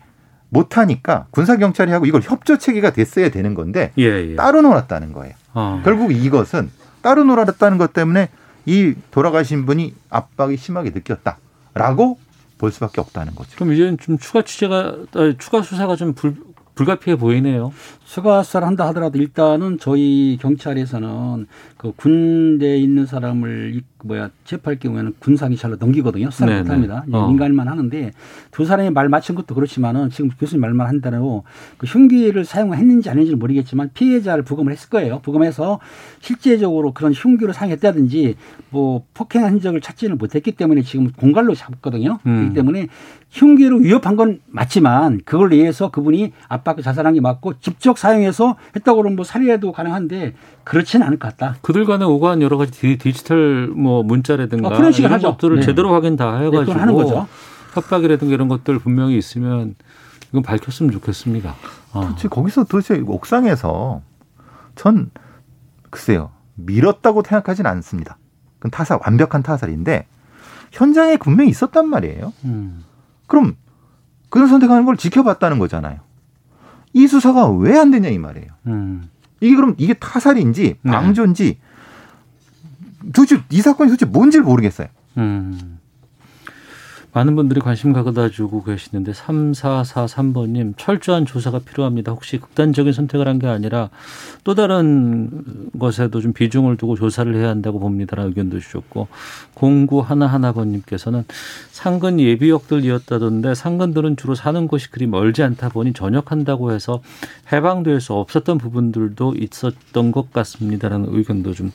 [SPEAKER 5] 못하니까 군사 경찰이 하고 이걸 협조 체계가 됐어야 되는 건데
[SPEAKER 2] 예, 예.
[SPEAKER 5] 따로 놀았다는 거예요.
[SPEAKER 2] 어.
[SPEAKER 5] 결국 이것은 따로 놀았다는 것 때문에 이 돌아가신 분이 압박이 심하게 느꼈다라고 볼 수밖에 없다는 거죠.
[SPEAKER 2] 그럼 이제는 좀 추가 취재가 아니, 추가 수사가 좀 불, 불가피해 보이네요.
[SPEAKER 6] 추가수사를 한다 하더라도 일단은 저희 경찰에서는 그 군대에 있는 사람을 이- 뭐야 체포할 경우에는 군사기찰로 넘기거든요. 수사를
[SPEAKER 2] 네네.
[SPEAKER 6] 못합니다. 예,
[SPEAKER 2] 어.
[SPEAKER 6] 민간인만 하는데 두 사람이 말 맞춘 것도 그렇지만은 지금 교수님 말만 한 대로 그 흉기를 사용했는지 아닌지는 모르겠지만 피해자를 부검을 했을 거예요. 부검해서 실제적으로 그런 흉기를 사용했다든지 뭐 폭행한 흔적을 찾지는 못했기 때문에 지금 공갈로 잡았거든요.
[SPEAKER 2] 음.
[SPEAKER 6] 그렇기 때문에 흉기로 위협한 건 맞지만 그걸 위해서 그분이 압박을 자살한 게 맞고 직접 사용해서 했다고 그러면 뭐 살해도 가능한데 그렇지는 않을 것 같다.
[SPEAKER 2] 그들 간에 오가는 여러 가지 디, 디지털 뭐 문자라든가
[SPEAKER 6] 어, 포렌식을
[SPEAKER 2] 이런
[SPEAKER 6] 하죠.
[SPEAKER 2] 것들을
[SPEAKER 6] 네.
[SPEAKER 2] 제대로 확인 다
[SPEAKER 6] 네,
[SPEAKER 2] 해가지고
[SPEAKER 6] 거죠.
[SPEAKER 2] 협박이라든가 이런 것들 분명히 있으면 이건 밝혔으면 좋겠습니다. 어.
[SPEAKER 5] 도대체 거기서 도대체 옥상에서 전 글쎄요 밀었다고 생각하진 않습니다. 그건 타살 완벽한 타살인데 현장에 분명히 있었단 말이에요.
[SPEAKER 2] 음.
[SPEAKER 5] 그럼 그런 선택하는 걸 지켜봤다는 거잖아요. 이 수사가 왜 안 되냐 이 말이에요.
[SPEAKER 2] 음.
[SPEAKER 5] 이게 그럼 이게 타살인지
[SPEAKER 2] 네.
[SPEAKER 5] 방조인지 도대체 이 사건이 도대체 뭔지를 모르겠어요.
[SPEAKER 2] 음. 많은 분들이 관심 가져다 주고 계시는데 3443번님 철저한 조사가 필요합니다. 혹시 극단적인 선택을 한 게 아니라 또 다른 것에도 좀 비중을 두고 조사를 해야 한다고 봅니다라는 의견도 주셨고 0911번님께서는 상근 예비역들이었다던데 상근들은 주로 사는 곳이 그리 멀지 않다 보니 전역한다고 해서 해방될 수 없었던 부분들도 있었던 것 같습니다라는 의견도 좀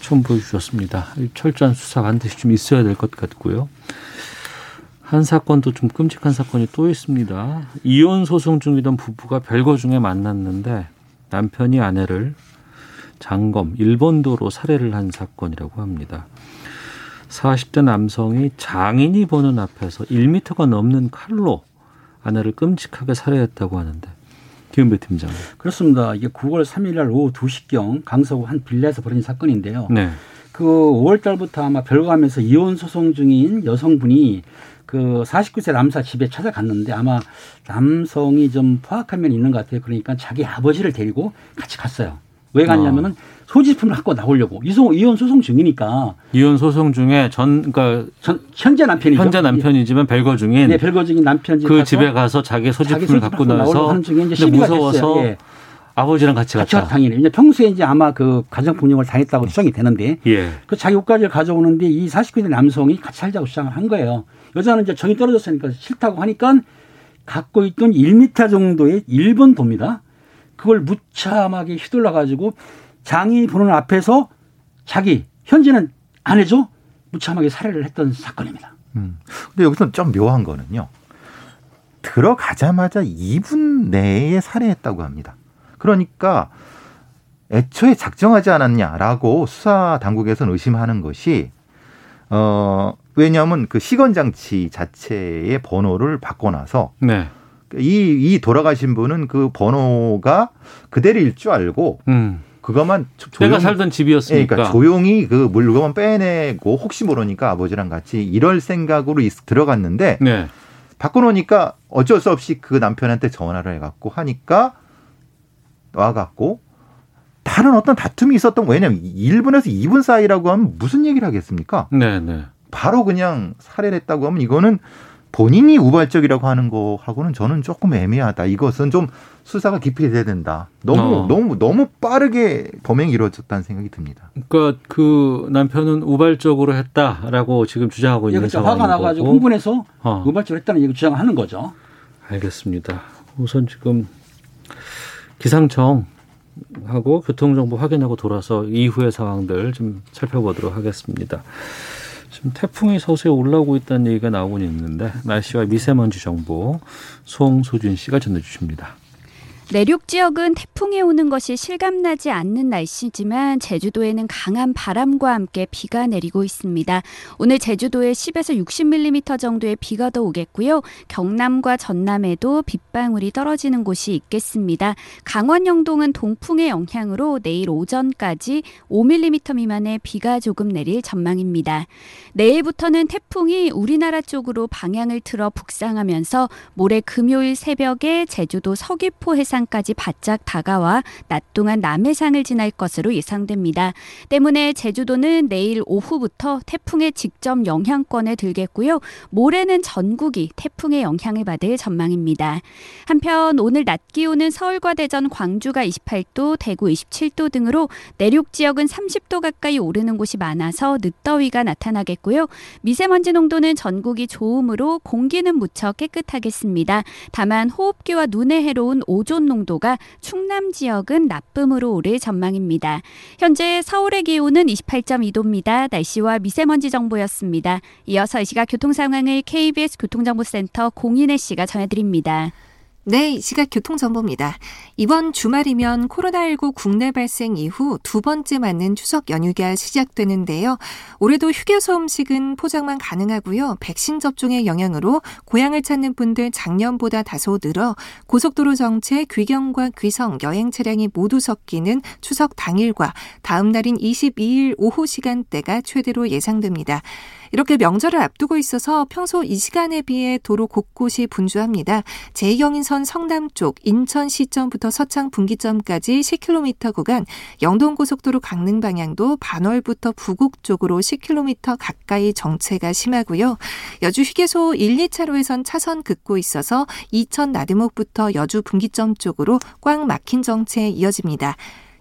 [SPEAKER 2] 첨부해 주셨습니다. 철저한 수사 반드시 좀 있어야 될 것 같고요. 한 사건도 좀 끔찍한 사건이 또 있습니다. 이혼 소송 중이던 부부가 별거 중에 만났는데 남편이 아내를 장검 일본도로 살해를 한 사건이라고 합니다. 40대 남성이 장인이 보는 앞에서 1미터가 넘는 칼로 아내를 끔찍하게 살해했다고 하는데 김은배 팀장.
[SPEAKER 6] 그렇습니다. 이게 9월 3일 날 오후 2시경 강서구 한 빌라에서 벌어진 사건인데요.
[SPEAKER 2] 네.
[SPEAKER 6] 그 5월 달부터 아마 별거하면서 이혼 소송 중인 여성분이 그 49세 남사 집에 찾아갔는데 아마 남성이 좀 포악한 면이 있는 것 같아요. 그러니까 자기 아버지를 데리고 같이 갔어요. 왜 갔냐면은 소지품을 갖고 나오려고 이소 이혼 소송 중이니까
[SPEAKER 2] 이혼 소송 중에 전 그러니까
[SPEAKER 6] 전 현재 남편이죠.
[SPEAKER 2] 현재 남편이지만 별거 중인
[SPEAKER 6] 네, 별거 중인 남편
[SPEAKER 2] 집그
[SPEAKER 6] 가서
[SPEAKER 2] 집에 가서 자기 소지품을
[SPEAKER 6] 자기
[SPEAKER 2] 갖고 나서
[SPEAKER 6] 하는 중에 이제
[SPEAKER 2] 무서워서.
[SPEAKER 6] 예.
[SPEAKER 2] 아버지랑 같이
[SPEAKER 6] 같이
[SPEAKER 2] 갔다.
[SPEAKER 6] 당연히 이제 평소에 이제 아마 그 가정 폭력을 당했다고 추정이 되는데
[SPEAKER 2] 예.
[SPEAKER 6] 그 자기 옷가지를 가져오는데 이 49세 남성이 같이 살자고 주장을 한 거예요. 여자는 이제 정이 떨어졌으니까 싫다고 하니까 갖고 있던 1m 정도의 일본 도입니다. 그걸 무참하게 휘둘러 가지고 장인이 보는 앞에서 자기 현재는 아내죠 무참하게 살해를 했던 사건입니다.
[SPEAKER 5] 음. 근데 여기서 좀 묘한 거는요. 들어가자마자 2분 내에 살해했다고 합니다. 그러니까 애초에 작정하지 않았냐라고 수사 당국에서는 의심하는 것이 어 왜냐하면 그 시건 장치 자체의 번호를 바꿔놔서
[SPEAKER 2] 네.
[SPEAKER 5] 이, 이 돌아가신 분은 그 번호가 그대로일 줄 알고
[SPEAKER 2] 음.
[SPEAKER 5] 그것만 조-
[SPEAKER 2] 내가 살던
[SPEAKER 5] 예,
[SPEAKER 2] 집이었으니까.
[SPEAKER 5] 그러니까 조용히 그 물건만 빼내고 혹시 모르니까 아버지랑 같이 이럴 생각으로 있- 들어갔는데
[SPEAKER 2] 네.
[SPEAKER 5] 바꿔놓으니까 어쩔 수 없이 그 남편한테 전화를 해갖고 하니까 와갖고 다른 어떤 다툼이 있었던 왜냐면 1분에서 2분 사이라고 하면 무슨 얘기를 하겠습니까?
[SPEAKER 2] 네, 네.
[SPEAKER 5] 바로 그냥 살해를 했다고 하면 이거는 본인이 우발적이라고 하는 거하고는 저는 조금 애매하다. 이것은 좀 수사가 깊이 돼야 된다. 너무
[SPEAKER 2] 어.
[SPEAKER 5] 너무 너무 빠르게 범행이 이루어졌다는 생각이 듭니다.
[SPEAKER 2] 그러니까 그 남편은 우발적으로 했다라고 지금 주장하고
[SPEAKER 6] 예,
[SPEAKER 2] 있는
[SPEAKER 6] 그렇죠.
[SPEAKER 2] 상황인
[SPEAKER 6] 화가 나가지고
[SPEAKER 2] 거고.
[SPEAKER 6] 흥분해서
[SPEAKER 2] 어.
[SPEAKER 6] 우발적으로 했다는 얘기 주장을 하는 거죠.
[SPEAKER 2] 알겠습니다. 우선 지금 기상청 하고 교통정보 확인하고 돌아서 이후의 상황들 좀 살펴보도록 하겠습니다. 지금 태풍이 서서히 올라오고 있다는 얘기가 나오고 있는데 날씨와 미세먼지 정보 송소준 씨가 전해주십니다.
[SPEAKER 7] 내륙 지역은 태풍이 오는 것이 실감나지 않는 날씨지만 제주도에는 강한 바람과 함께 비가 내리고 있습니다. 오늘 제주도에 10에서 60mm 정도의 비가 더 오겠고요. 경남과 전남에도 빗방울이 떨어지는 곳이 있겠습니다. 강원 영동은 동풍의 영향으로 내일 오전까지 5mm 미만의 비가 조금 내릴 전망입니다. 내일부터는 태풍이 우리나라 쪽으로 방향을 틀어 북상하면서 모레 금요일 새벽에 제주도 서귀포 해상 남 해상까지 바짝 다가와 낮 동안 남해상을 지날 것으로 예상됩니다. 때문에 제주도는 내일 오후부터 태풍의 직접 영향권에 들겠고요. 모레는 전국이 태풍의 영향을 받을 전망입니다. 한편 오늘 낮 기온은 서울과 대전, 광주가 28도, 대구 27도 등으로 내륙 지역은 30도 가까이 오르는 곳이 많아서 늦더위가 나타나겠고요. 미세먼지 농도는 전국이 좋음으로 공기는 무척 깨끗하겠습니다. 다만 호흡기와 눈에 해로운 오존 농도가 충남 지역은 나쁨으로 오를 전망입니다. 현재 서울의 기온은 28.2도입니다. 날씨와 미세먼지 정보였습니다. 이어서 이 시각 교통 상황을 KBS 교통정보센터 공인혜 씨가 전해드립니다.
[SPEAKER 8] 네, 이 시각 교통정보입니다. 이번 주말이면 코로나19 국내 발생 이후 두 번째 맞는 추석 연휴가 시작되는데요. 올해도 휴게소 음식은 포장만 가능하고요. 백신 접종의 영향으로 고향을 찾는 분들 작년보다 다소 늘어 고속도로 정체, 귀경과 귀성, 여행 차량이 모두 섞이는 추석 당일과 다음 날인 22일 오후 시간대가 최대로 예상됩니다. 이렇게 명절을 앞두고 있어서 평소 이 시간에 비해 도로 곳곳이 분주합니다. 제2경인선 성남 쪽 인천 시점부터 서창 분기점까지 10km 구간, 영동고속도로 강릉 방향도 반월부터 부곡 쪽으로 10km 가까이 정체가 심하고요. 여주 휴게소 1, 2차로에선 차선 긋고 있어서 이천 나들목부터 여주 분기점 쪽으로 꽉 막힌 정체 이어집니다.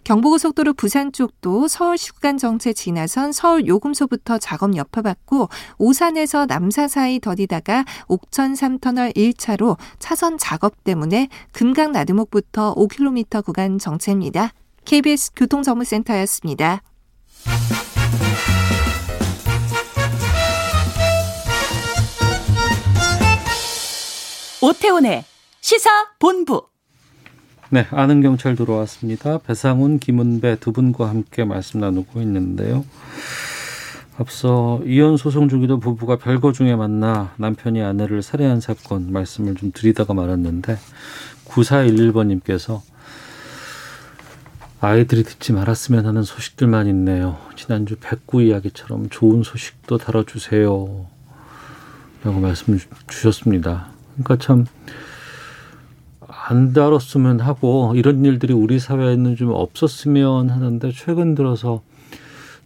[SPEAKER 8] 경부고속도로 부산 쪽도 서울 시구간 정체 지나선 서울 요금소부터 작업 여파받고 오산에서 남사 사이 더디다가 옥천 3터널 1차로 차선 작업 때문에 금강 나들목부터 5km 구간 정체입니다. KBS 교통정보센터였습니다.
[SPEAKER 9] 오태훈의 시사 본부
[SPEAKER 2] 네, 아는 경찰 들어왔습니다. 배상훈, 김은배 두 분과 함께 말씀 나누고 있는데요. 앞서 이혼 소송 중이던 부부가 별거 중에 만나 남편이 아내를 살해한 사건 말씀을 좀 드리다가 말았는데 9411번님께서 아이들이 듣지 말았으면 하는 소식들만 있네요. 지난주 백구 이야기처럼 좋은 소식도 다뤄주세요. 라고 말씀 주셨습니다. 그러니까 참 안 다뤘으면 하고 이런 일들이 우리 사회에는 좀 없었으면 하는데 최근 들어서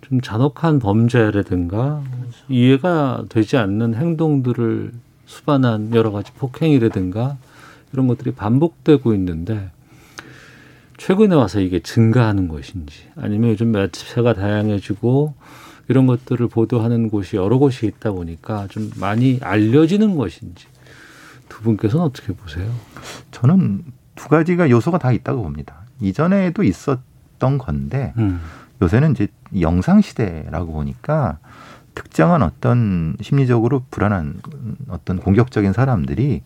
[SPEAKER 2] 좀 잔혹한 범죄라든가 이해가 되지 않는 행동들을 수반한 여러 가지 폭행이라든가 이런 것들이 반복되고 있는데 최근에 와서 이게 증가하는 것인지 아니면 요즘 매체가 다양해지고 이런 것들을 보도하는 곳이 여러 곳이 있다 보니까 좀 많이 알려지는 것인지 두 분께서는 어떻게 보세요?
[SPEAKER 5] 저는 두 가지가 요소가 다 있다고 봅니다. 이전에도 있었던 건데 음. 요새는 이제 영상 시대라고 보니까 특정한 어떤 심리적으로 불안한 어떤 공격적인 사람들이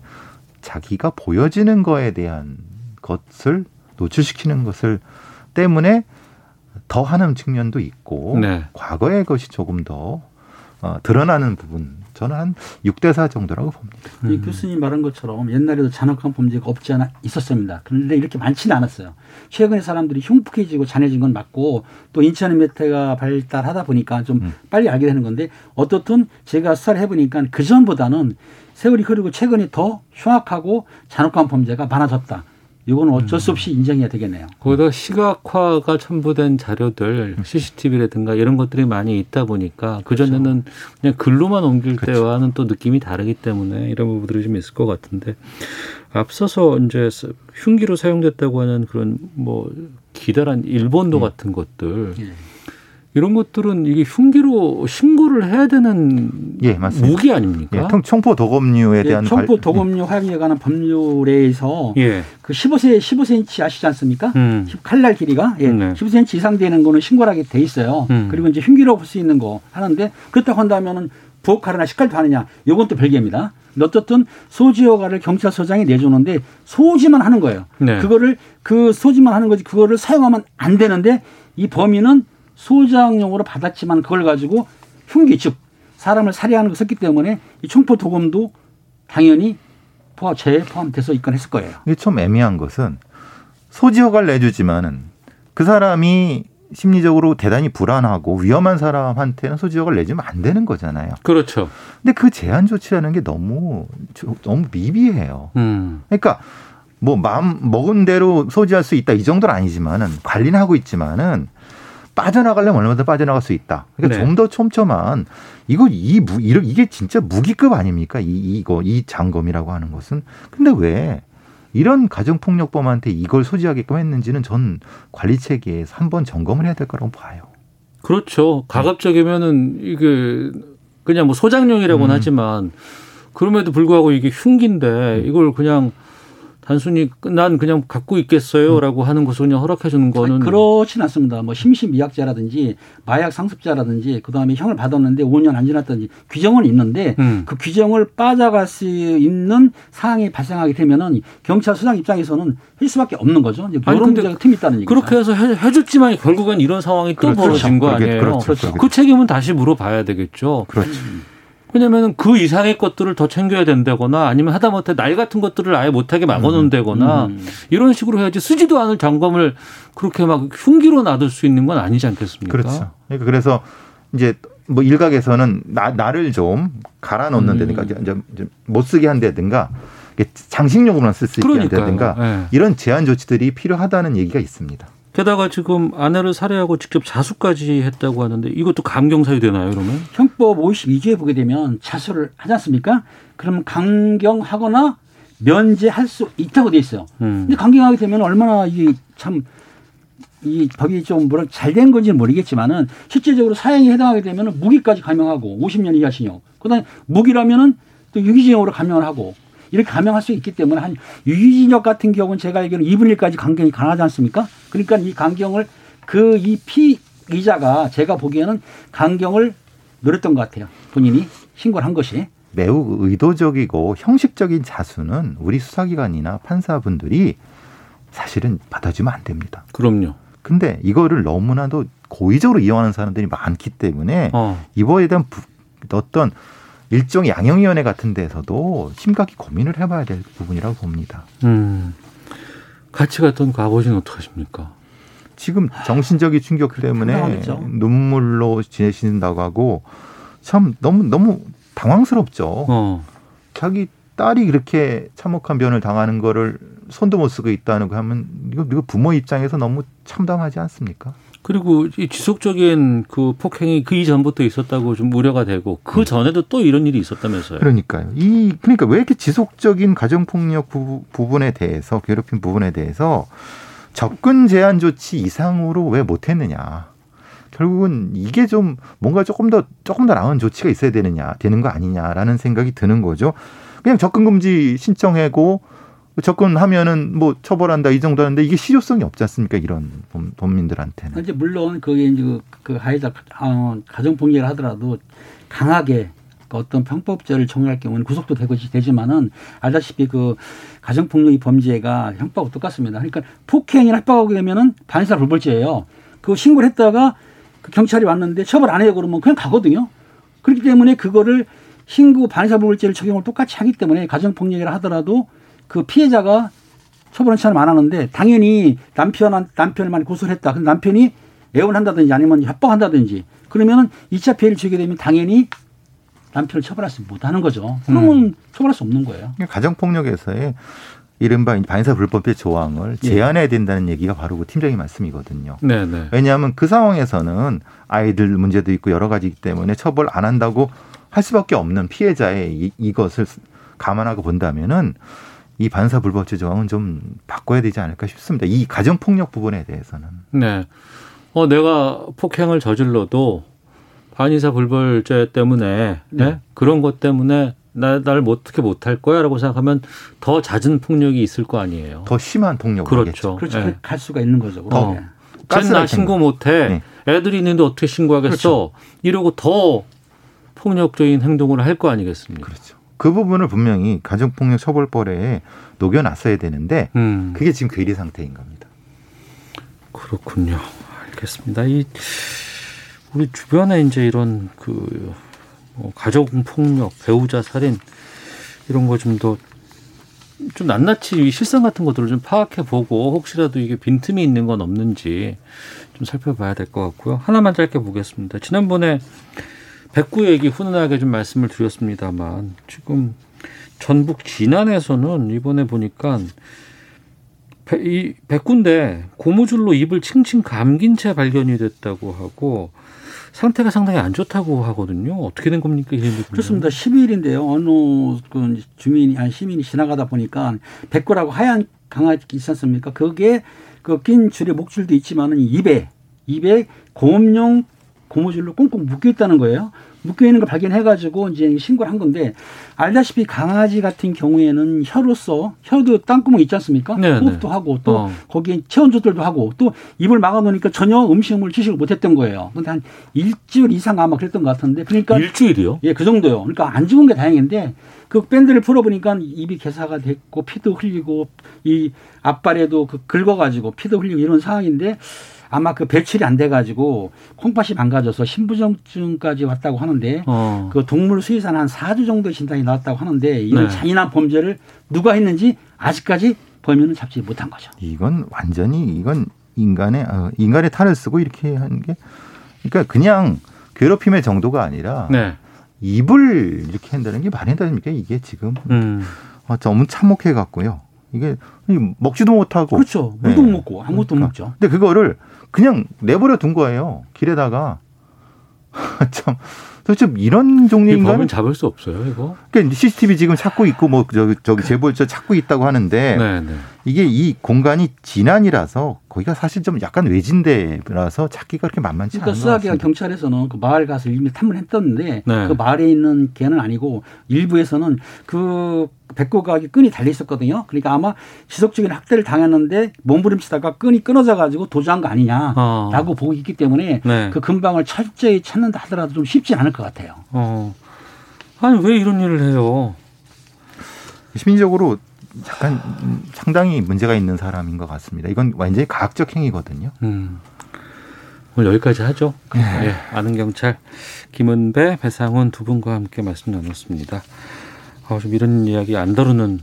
[SPEAKER 5] 자기가 보여지는 거에 대한 것을 노출시키는 것을 때문에 더 하는 측면도 있고 네. 과거의 것이 조금 더 어, 드러나는 부분 저는 한 6대 4 정도라고 봅니다.
[SPEAKER 6] 이 음. 교수님 말한 것처럼 옛날에도 잔혹한 범죄가 없지 않아 있었습니다. 그런데 이렇게 많지는 않았어요. 최근에 사람들이 흉폭해지고 잔해진 건 맞고 또 인천의 메테가 발달하다 보니까 좀 음. 빨리 알게 되는 건데 어떻든 제가 수사를 해보니까 그 전보다는 세월이 흐르고 최근에 더 흉악하고 잔혹한 범죄가 많아졌다. 이거는 어쩔 수 없이 인정해야 되겠네요.
[SPEAKER 2] 거기다 시각화가 첨부된 자료들, CCTV라든가 이런 것들이 많이 있다 보니까 그전에는 그렇죠. 그냥 글로만 옮길 그렇죠. 때와는 또 느낌이 다르기 때문에 이런 부분들이 좀 있을 것 같은데 앞서서 이제 흉기로 사용됐다고 하는 그런 뭐 기다란 일본도 음. 같은 것들 예. 이런 것들은 이게 흉기로 신고를 해야 되는 예. 무기 아닙니까?
[SPEAKER 5] 예, 청포 도검류에 예, 대한
[SPEAKER 6] 예, 청포 도검류 활용에 관한 법률에서 예. 그 15세 15cm 아시지 않습니까? 음. 칼날 길이가 예, 네. 15cm 이상 되는 거는 신고를 하게 돼 있어요. 음. 그리고 이제 흉기로 볼 수 있는 거 하는데 그렇다고 한다면은 부엌칼이나 식칼도 하느냐? 이건 또 별개입니다. 어떻든 소지 허가를 경찰서장이 내주는데 소지만 하는 거예요. 네. 그거를 그 소지만 하는 거지 그거를 사용하면 안 되는데 이 범인은 소장용으로 받았지만 그걸 가지고 흉기 즉 사람을 살해하는 거 썼기 때문에 이 총포 도금도 당연히 포함 재에 포함돼서 입건했을 거예요.
[SPEAKER 5] 이게 좀 애매한 것은 소지 허가를 내주지만은 그 사람이 심리적으로 대단히 불안하고 위험한 사람한테는 소지 허가를 내주면 안 되는 거잖아요.
[SPEAKER 2] 그렇죠.
[SPEAKER 5] 근데 그 제한 조치라는 게 너무 너무 미비해요. 음. 그러니까 뭐 마음 먹은 대로 소지할 수 있다 이 정도는 아니지만은 관리는 하고 있지만은 빠져나가려면 얼마든 빠져나갈 수 있다. 그러니까
[SPEAKER 2] 네.
[SPEAKER 5] 좀더 촘촘한 이거 이 무, 이러- 이게 진짜 무기급 아닙니까? 이 이거 이 장검이라고 하는 것은. 근데 왜 이런 가정폭력범한테 이걸 소지하게끔 했는지는 전 관리 체계에서 한번 점검을 해야 될 거라고 봐요.
[SPEAKER 2] 그렇죠. 가급적이면은 이게 그냥 뭐 소장용이라고는
[SPEAKER 5] 음.
[SPEAKER 2] 하지만 그럼에도 불구하고 이게 흉기인데 이걸 그냥 단순히 난 그냥 갖고 있겠어요라고 하는 것을 그냥 허락해 주는 거는
[SPEAKER 6] 그렇진 않습니다. 뭐 심신미약자라든지 마약 상습자라든지 그다음에 형을 받았는데 5년 안 지났다든지 규정은 있는데
[SPEAKER 2] 음.
[SPEAKER 6] 그 규정을 빠져갈 수 있는 상황이 발생하게 되면은 경찰 수장 입장에서는 할 수밖에 없는 거죠. 이제
[SPEAKER 2] 아니,
[SPEAKER 6] 이런
[SPEAKER 2] 근데
[SPEAKER 6] 문제가 틈이 있다는 얘기죠.
[SPEAKER 2] 그렇게 해서 해, 해줬지만 결국엔 이런 상황이 또
[SPEAKER 5] 그렇죠.
[SPEAKER 2] 벌어진 거
[SPEAKER 5] 그러게,
[SPEAKER 2] 아니에요.
[SPEAKER 5] 그렇죠. 그렇죠.
[SPEAKER 2] 그 책임은 다시 물어봐야 되겠죠.
[SPEAKER 5] 그렇죠.
[SPEAKER 2] 왜냐하면 그 이상의 것들을 더 챙겨야 된다거나 아니면 하다못해 날 같은 것들을 아예 못하게 막아놓는다거나
[SPEAKER 6] 음.
[SPEAKER 2] 이런 식으로 해야지 쓰지도 않을 점검을 그렇게 막 흉기로 놔둘 수 있는 건 아니지 않겠습니까?
[SPEAKER 5] 그렇죠. 그러니까 그래서 이제 뭐 일각에서는 나, 나를 좀 갈아 넣는 데든가
[SPEAKER 2] 음.
[SPEAKER 5] 이제 이제 못 쓰게 한다든가 장식용으로만 쓸 수 있게. 한다든가
[SPEAKER 2] 예.
[SPEAKER 5] 이런 제한 조치들이 필요하다는 얘기가 있습니다.
[SPEAKER 2] 게다가 지금 아내를 살해하고 직접 자수까지 했다고 하는데 이것도 감경사유 되나요, 그러면?
[SPEAKER 6] 형법 52조에 보게 되면 자수를 하지 않습니까? 그러면 강경하거나 면제할 수 있다고 돼 있어요.
[SPEAKER 2] 음.
[SPEAKER 6] 근데 강경하게 되면 얼마나 이게 참 이 법이 좀 뭐라 잘 된 건지는 모르겠지만은 실제적으로 사형에 해당하게 되면은 무기까지 감형하고 50년 이하 징역. 그 다음에 무기라면은 또 유기징역으로 감형을 하고 이렇게 감형할 수 있기 때문에 한 유기징역 같은 경우는 제가 알기로는 2분 1까지 강경이 가능하지 않습니까? 그러니까 이 강경을 그 이 피의자가 제가 보기에는 강경을 노렸던 것 같아요. 본인이 신고를 한 것이.
[SPEAKER 5] 매우 의도적이고 형식적인 자수는 우리 수사기관이나 판사분들이 사실은 받아주면 안 됩니다.
[SPEAKER 2] 그럼요.
[SPEAKER 5] 근데 이거를 너무나도 고의적으로 이용하는 사람들이 많기 때문에
[SPEAKER 2] 어.
[SPEAKER 5] 이거에 대한 부- 어떤 일종의 양형위원회 같은 데서도 심각히 고민을 해봐야 될 부분이라고 봅니다.
[SPEAKER 2] 음. 같이 갔던 그 아버지는 어떡하십니까?
[SPEAKER 5] 지금 정신적인 충격 때문에
[SPEAKER 6] 당황했죠.
[SPEAKER 5] 눈물로 지내신다고 하고 참 너무 너무 당황스럽죠.
[SPEAKER 2] 어.
[SPEAKER 5] 자기 딸이 이렇게 참혹한 변을 당하는 거를 손도 못 쓰고 있다는 거 하면 이거, 이거 부모 입장에서 너무 참담하지 않습니까?
[SPEAKER 2] 그리고 이 지속적인 그 폭행이 그 이전부터 있었다고 좀 우려가 되고 그 전에도 또 이런 일이 있었다면서요.
[SPEAKER 5] 그러니까요. 이 그러니까 왜 이렇게 지속적인 가정 폭력 부, 부분에 대해서 괴롭힘 부분에 대해서 접근 제한 조치 이상으로 왜 못했느냐? 결국은 이게 좀 뭔가 조금 더 조금 더 나은 조치가 있어야 되느냐 되는 거 아니냐라는 생각이 드는 거죠. 그냥 접근 금지 신청하고 접근하면은 뭐 처벌한다 이 정도 하는데 이게 실효성이 없지 않습니까? 이런 범- 범민들한테는.
[SPEAKER 6] 이제 물론 그게 이제 그, 그 가해자 어, 가정 폭력을 하더라도 강하게 그 어떤 편법죄를 적용할 경우는 구속도 되고 되지만은 알다시피 그 가정폭력이 범죄가 형법하고 똑같습니다. 그러니까 폭행이나 협박하게 되면은 반사 불벌죄예요. 그 신고를 했다가 그 경찰이 왔는데 처벌 안 해요 그러면 그냥 가거든요. 그렇기 때문에 그거를 신고 반사 불벌죄를 적용을 똑같이 하기 때문에 가정폭력이라 하더라도 그 피해자가 처벌은 처럼 안 하는데 당연히 남편 남편을 많이 고소를 했다. 근데 남편이 애원한다든지 아니면 협박한다든지 그러면은 2차 피해를 주게 되면 당연히 남편을 처벌할 수 못하는 거죠. 그러면 처벌할 수 없는 거예요.
[SPEAKER 5] 그러니까 가정폭력에서의 이른바 반사 불법죄 조항을
[SPEAKER 6] 예.
[SPEAKER 5] 제한해야 된다는 얘기가 바로 그 팀장의 말씀이거든요.
[SPEAKER 2] 네, 네.
[SPEAKER 5] 왜냐하면 그 상황에서는 아이들 문제도 있고 여러 가지이기 때문에 처벌 안 한다고 할 수밖에 없는 피해자의 이, 이것을 감안하고 본다면은 이 반사 불법죄 조항은 좀 바꿔야 되지 않을까 싶습니다. 이 가정폭력 부분에 대해서는.
[SPEAKER 2] 네. 어, 내가 폭행을 저질러도 반의사 불벌죄 때문에 네? 그런 것 때문에 나, 나를 뭐 어떻게 못할 거야 라고 생각하면 더 잦은 폭력이 있을 거 아니에요.
[SPEAKER 5] 더 심한 폭력을
[SPEAKER 2] 그렇죠.
[SPEAKER 5] 하겠죠.
[SPEAKER 6] 그렇죠.
[SPEAKER 2] 네.
[SPEAKER 6] 갈 수가 있는 거죠.
[SPEAKER 5] 더.
[SPEAKER 2] 쟤나. 신고 못해. 애들이 있는데 어떻게 신고하겠어?
[SPEAKER 5] 그렇죠.
[SPEAKER 2] 이러고 더 폭력적인 행동을 할 거 아니겠습니까?
[SPEAKER 5] 그렇죠. 그 부분을 분명히 가정폭력 처벌법에 녹여놨어야 되는데
[SPEAKER 2] 음,
[SPEAKER 5] 그게 지금 괴리 상태인 겁니다.
[SPEAKER 2] 그렇군요. 알겠습니다. 이 우리 주변에 이제 이런 그뭐 가족 폭력, 배우자 살인 이런 거 좀 더좀 낱낱이 이 실상 같은 것들을 좀 파악해 보고 혹시라도 이게 빈틈이 있는 건 없는지 좀 살펴봐야 될 것 같고요. 하나만 짧게 보겠습니다. 지난번에 백구 얘기 훈훈하게 좀 말씀을 드렸습니다만 지금 전북 진안에서는 이번에 보니까 배- 이 백군데 고무줄로 입을 칭칭 감긴 채 발견이 됐다고 하고 상태가 상당히 안 좋다고 하거든요. 어떻게 된 겁니까?
[SPEAKER 6] 그렇습니다. 12일인데요. 어느 그 주민이 아니 시민이 지나가다 보니까 백구라고 하얀 강아지 있지 않습니까? 그게 그 낀 줄에 목줄도 있지만은 입에 입에 고음용 고무줄로 꽁꽁 묶여 있다는 거예요. 묶여 있는 걸 발견해가지고 이제 신고를 한 건데 알다시피 강아지 같은 경우에는 혀로서 혀도 땅구멍 있지 않습니까?
[SPEAKER 2] 네,
[SPEAKER 6] 호흡도
[SPEAKER 2] 네.
[SPEAKER 6] 하고 또
[SPEAKER 2] 어.
[SPEAKER 6] 거기에 체온 조절도 하고 또 입을 막아놓으니까 전혀 음식물 취식을 못했던 거예요. 근데 한 일주일 이상 아마 그랬던 것 같은데 그러니까
[SPEAKER 2] 일주일이요?
[SPEAKER 6] 예, 그 정도요. 그러니까 안 죽은 게 다행인데 그 밴드를 풀어보니까 입이 개사가 됐고 피도 흘리고 이 앞발에도 그 긁어가지고 피도 흘리고 이런 상황인데 아마 그 배출이 안 돼가지고 콩팥이 망가져서 신부전증까지 왔다고 하는데
[SPEAKER 2] 어.
[SPEAKER 6] 그 동물 수의사는 한 4주 정도 진단이 나왔다고 하는데 이런
[SPEAKER 2] 네.
[SPEAKER 6] 잔인한 범죄를 누가 했는지 아직까지 범인은 잡지 못한 거죠.
[SPEAKER 5] 이건 완전히 이건 인간의 어, 인간의 탈을 쓰고 이렇게 하는 게 그러니까 그냥 괴롭힘의 정도가 아니라
[SPEAKER 2] 네.
[SPEAKER 5] 입을 이렇게 한다는 게 말이 됩니까? 이게 지금
[SPEAKER 2] 음.
[SPEAKER 5] 아, 너무 참혹해 갖고요. 이게 먹지도 못하고
[SPEAKER 6] 그렇죠. 물도
[SPEAKER 5] 네.
[SPEAKER 6] 못 먹고 아무것도 못
[SPEAKER 5] 그러니까.
[SPEAKER 6] 먹죠.
[SPEAKER 5] 근데 그거를 그냥 내버려 둔 거예요. 길에다가 참 도대체 이런
[SPEAKER 2] 이
[SPEAKER 5] 종류의 인간
[SPEAKER 2] 잡을 수 없어요, 이거?
[SPEAKER 5] 그러니까 CCTV 지금 찾고 있고 뭐 저기 저기 제보자 찾고 있다고 하는데
[SPEAKER 2] 네, 네.
[SPEAKER 5] 이게 이 공간이 진안이라서 거기가 사실 좀 약간 외진데라서 찾기가 그렇게 만만치
[SPEAKER 6] 그러니까
[SPEAKER 5] 않은 것
[SPEAKER 6] 수학이가
[SPEAKER 5] 같습니다.
[SPEAKER 6] 경찰에서는 그 마을 가서 일밀 탐문했었는데
[SPEAKER 2] 네.
[SPEAKER 6] 그 마을에 있는 개는 아니고 일부에서는 그 백고각이 끈이 달려 있었거든요. 그러니까 아마 지속적인 학대를 당했는데 몸부림치다가 끈이 끊어져 가지고 도주한 거 아니냐라고
[SPEAKER 2] 어.
[SPEAKER 6] 보고 있기 때문에
[SPEAKER 2] 네.
[SPEAKER 6] 그 근방을 철저히 찾는다 하더라도 좀 쉽지 않을 것 같아요.
[SPEAKER 2] 어. 아니 왜 이런 일을 해요?
[SPEAKER 5] 시민적으로 약간 음, 상당히 문제가 있는 사람인 것 같습니다. 이건 완전히 가학적 행위거든요.
[SPEAKER 2] 음. 오늘 여기까지 하죠. 예, 아는 경찰 김은배, 배상훈 두 분과 함께 말씀 나눴습니다. 아, 좀 이런 이야기 안 다루는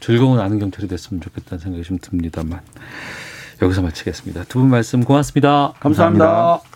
[SPEAKER 2] 즐거운 아는 경찰이 됐으면 좋겠다는 생각이 좀 듭니다만 여기서 마치겠습니다. 두 분 말씀 고맙습니다.
[SPEAKER 6] 감사합니다.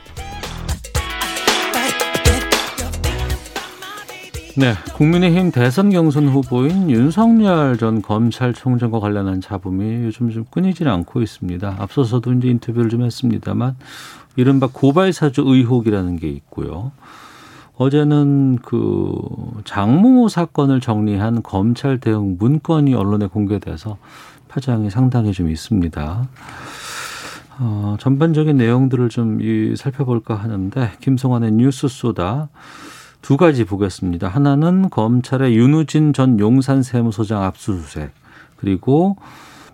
[SPEAKER 2] 네, 국민의힘 대선 경선 후보인 윤석열 전 검찰총장과 관련한 잡음이 요즘 좀 끊이질 않고 있습니다. 앞서서도 이제 인터뷰를 좀 했습니다만 이른바 고발사주 의혹이라는 게 있고요. 어제는 그 장모 사건을 정리한 검찰 대응 문건이 언론에 공개돼서 파장이 상당히 좀 있습니다. 어, 전반적인 내용들을 좀 이, 살펴볼까 하는데 김성환의 뉴스 쏘다 두 가지 보겠습니다. 하나는 검찰의 윤우진 전 용산 세무서장 압수수색 그리고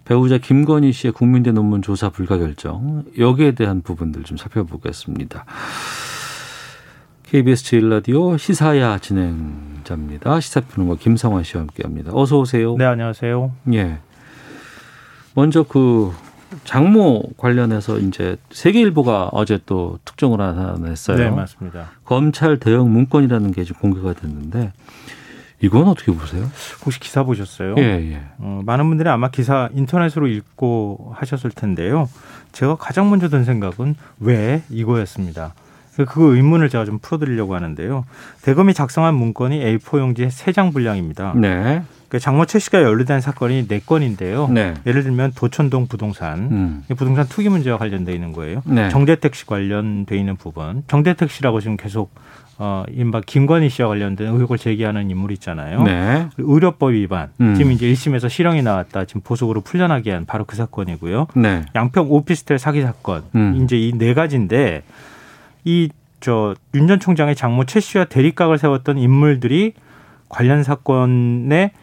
[SPEAKER 2] 배우자 김건희 씨의 국민대 논문 조사 불가 결정 여기에 대한 부분들 좀 살펴보겠습니다. KBS 제1라디오 시사야 진행자입니다. 시사평론가 김성환 씨와 함께합니다. 어서 오세요.
[SPEAKER 10] 네, 안녕하세요.
[SPEAKER 2] 예. 먼저 그 장모 관련해서 이제 세계일보가 어제 또 특종을 하나 냈어요.
[SPEAKER 10] 네, 맞습니다.
[SPEAKER 2] 검찰 대응 문건이라는 게 지금 공개가 됐는데 이건 어떻게 보세요?
[SPEAKER 10] 혹시 기사 보셨어요?
[SPEAKER 2] 예, 예.
[SPEAKER 10] 어, 많은 분들이 아마 기사 인터넷으로 읽고 하셨을 텐데요. 제가 가장 먼저 든 생각은 왜 이거였습니다. 그 의문을 제가 좀 풀어드리려고 하는데요. 대검이 작성한 문건이 A4 용지 세장 분량입니다.
[SPEAKER 2] 네.
[SPEAKER 10] 그 장모 최 씨가 연루된 사건이 네 건인데요.
[SPEAKER 2] 네.
[SPEAKER 10] 예를 들면 도천동 부동산,
[SPEAKER 2] 음.
[SPEAKER 10] 이 부동산 투기 문제와 관련돼 있는 거예요.
[SPEAKER 2] 네.
[SPEAKER 10] 정대택 씨 관련돼 있는 부분, 정대택 씨라고 지금 계속 어, 이른바 김건희 씨와 관련된 의혹을 제기하는 인물이 있잖아요.
[SPEAKER 2] 네.
[SPEAKER 10] 의료법 위반.
[SPEAKER 2] 음.
[SPEAKER 10] 지금 이제 1심에서 실형이 나왔다. 지금 보석으로 풀려나게 한 바로 그 사건이고요.
[SPEAKER 2] 네.
[SPEAKER 10] 양평 오피스텔 사기 사건.
[SPEAKER 2] 음.
[SPEAKER 10] 이제 이 네 가지인데 이 저 윤 전 총장의 장모 최 씨와 대립각을 세웠던 인물들이 관련 사건에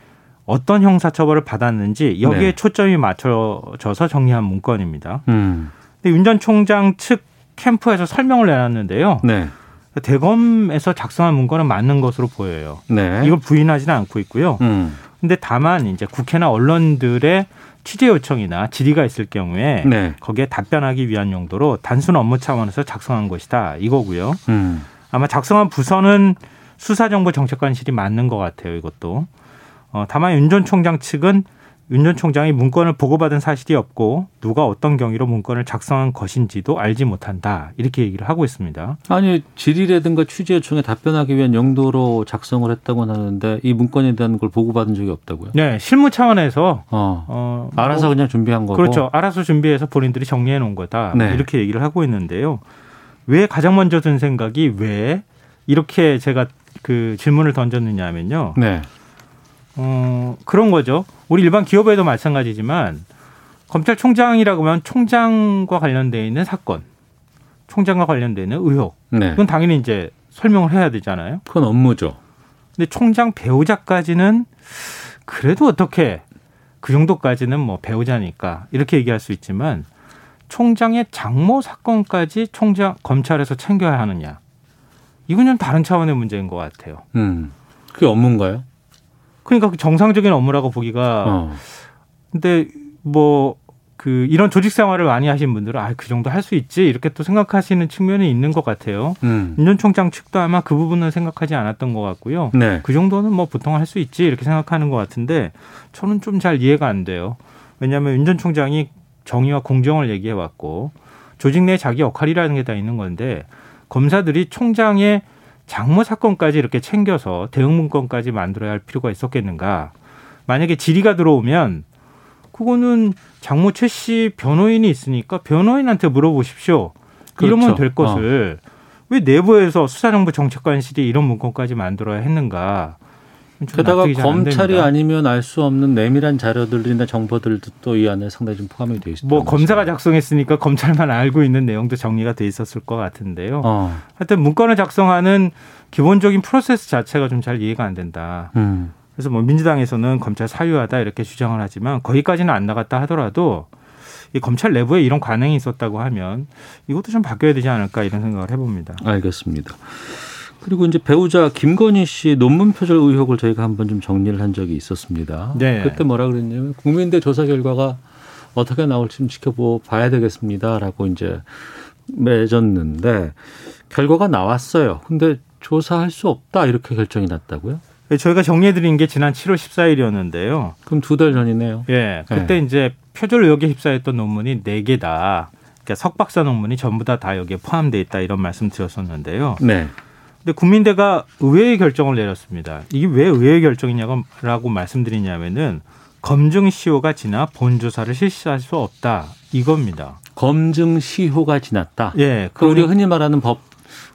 [SPEAKER 10] 어떤 형사처벌을 받았는지 여기에
[SPEAKER 2] 네.
[SPEAKER 10] 초점이 맞춰져서 정리한 문건입니다.
[SPEAKER 2] 음.
[SPEAKER 10] 근데 윤 전 총장 측 캠프에서 설명을 내놨는데요.
[SPEAKER 2] 네.
[SPEAKER 10] 대검에서 작성한 문건은 맞는 것으로 보여요.
[SPEAKER 2] 네.
[SPEAKER 10] 이걸 부인하지는 않고 있고요.
[SPEAKER 2] 음.
[SPEAKER 10] 근데 다만 이제 국회나 언론들의 취재 요청이나 질의가 있을 경우에
[SPEAKER 2] 네.
[SPEAKER 10] 거기에 답변하기 위한 용도로 단순 업무 차원에서 작성한 것이다 이거고요.
[SPEAKER 2] 음.
[SPEAKER 10] 아마 작성한 부서는 수사정보정책관실이 맞는 것 같아요. 이것도. 어, 다만 윤 전 총장 측은 윤 전 총장이 문건을 보고받은 사실이 없고 누가 어떤 경위로 문건을 작성한 것인지도 알지 못한다 이렇게 얘기를 하고 있습니다.
[SPEAKER 2] 아니 질의라든가 취재 요청에 답변하기 위한 용도로 작성을 했다고 하는데 이 문건에 대한 걸 보고받은 적이 없다고요?
[SPEAKER 10] 네, 실무 차원에서
[SPEAKER 2] 어.
[SPEAKER 10] 어,
[SPEAKER 2] 알아서
[SPEAKER 10] 뭐,
[SPEAKER 2] 그냥 준비한 거고.
[SPEAKER 10] 그렇죠. 알아서 준비해서 본인들이 정리해 놓은 거다.
[SPEAKER 2] 네.
[SPEAKER 10] 이렇게 얘기를 하고 있는데요. 왜 가장 먼저 든 생각이 왜 이렇게 제가 그 질문을 던졌느냐 하면요.
[SPEAKER 2] 네.
[SPEAKER 10] 어, 그런 거죠. 우리 일반 기업에도 마찬가지지만 검찰총장이라고 하면 총장과 관련돼 있는 사건, 총장과 관련되는 의혹.
[SPEAKER 2] 네.
[SPEAKER 10] 그건 당연히 이제 설명을 해야 되잖아요.
[SPEAKER 2] 그건 업무죠.
[SPEAKER 10] 근데 총장 배우자까지는 그래도 어떻게 그 정도까지는 뭐 배우자니까 이렇게 얘기할 수 있지만 총장의 장모 사건까지 총장 검찰에서 챙겨야 하느냐 이건 좀 다른 차원의 문제인 것 같아요.
[SPEAKER 2] 음. 그게 업무인가요?
[SPEAKER 10] 그러니까 그 정상적인 업무라고 보기가
[SPEAKER 2] 어.
[SPEAKER 10] 근데 뭐 그 이런 조직 생활을 많이 하신 분들은 아 그 정도 할 수 있지 이렇게 또 생각하시는 측면이 있는 것 같아요.
[SPEAKER 2] 음.
[SPEAKER 10] 윤 전 총장 측도 아마 그 부분은 생각하지 않았던 것 같고요.
[SPEAKER 2] 네.
[SPEAKER 10] 그 정도는 뭐 보통 할 수 있지 이렇게 생각하는 것 같은데 저는 좀 잘 이해가 안 돼요. 왜냐하면 윤 전 총장이 정의와 공정을 얘기해 왔고 조직 내 자기 역할이라는 게 다 있는 건데 검사들이 총장의 장모 사건까지 이렇게 챙겨서 대응 문건까지 만들어야 할 필요가 있었겠는가? 만약에 질의가 들어오면 그거는 장모 최 씨 변호인이 있으니까 변호인한테 물어보십시오. 이러면
[SPEAKER 2] 그렇죠.
[SPEAKER 10] 될 것을 왜 내부에서 수사정보 정책관실이 이런 문건까지 만들어야 했는가? 좀
[SPEAKER 2] 게다가 검찰이. 아니면 알 수 없는 내밀한 자료들이나 정보들도 또 이 안에 상당히 좀 포함이 돼 있습니다.
[SPEAKER 10] 뭐 검사가 작성했으니까 검찰만 알고 있는 내용도 정리가 돼 있었을 것 같은데요.
[SPEAKER 2] 어.
[SPEAKER 10] 하여튼 문건을 작성하는 기본적인 프로세스 자체가 좀 잘 이해가 안 된다.
[SPEAKER 2] 음.
[SPEAKER 10] 그래서 뭐 민주당에서는 검찰 사유하다 이렇게 주장을 하지만 거기까지는 안 나갔다 하더라도 이 검찰 내부에 이런 관행이 있었다고 하면 이것도 좀 바뀌어야 되지 않을까 이런 생각을 해봅니다.
[SPEAKER 2] 알겠습니다. 그리고 이제 배우자 김건희 씨 논문 표절 의혹을 저희가 한번 좀 정리를 한 적이 있었습니다.
[SPEAKER 10] 네.
[SPEAKER 2] 그때 뭐라 그랬냐면 국민대 조사 결과가 어떻게 나올지 좀 지켜봐야 되겠습니다라고 이제 맺었는데 결과가 나왔어요. 근데 조사할 수 없다 이렇게 결정이 났다고요?
[SPEAKER 10] 저희가 정리해드린 게 지난 7월 14일이었는데요.
[SPEAKER 2] 그럼 두 달 전이네요.
[SPEAKER 10] 예, 그때 이제 표절 의혹에 휩싸였던 논문이 네 개다. 그러니까 석박사 논문이 전부 다 다 여기에 포함돼 있다 이런 말씀 드렸었는데요.
[SPEAKER 2] 네.
[SPEAKER 10] 근데 국민대가 의회의 결정을 내렸습니다. 이게 왜 의회의 결정이냐고 말씀드리냐면은 검증 시효가 지나 본 조사를 실시할 수 없다 이겁니다.
[SPEAKER 2] 검증 시효가 지났다.
[SPEAKER 10] 예,
[SPEAKER 2] 그 우리가 흔히 말하는 법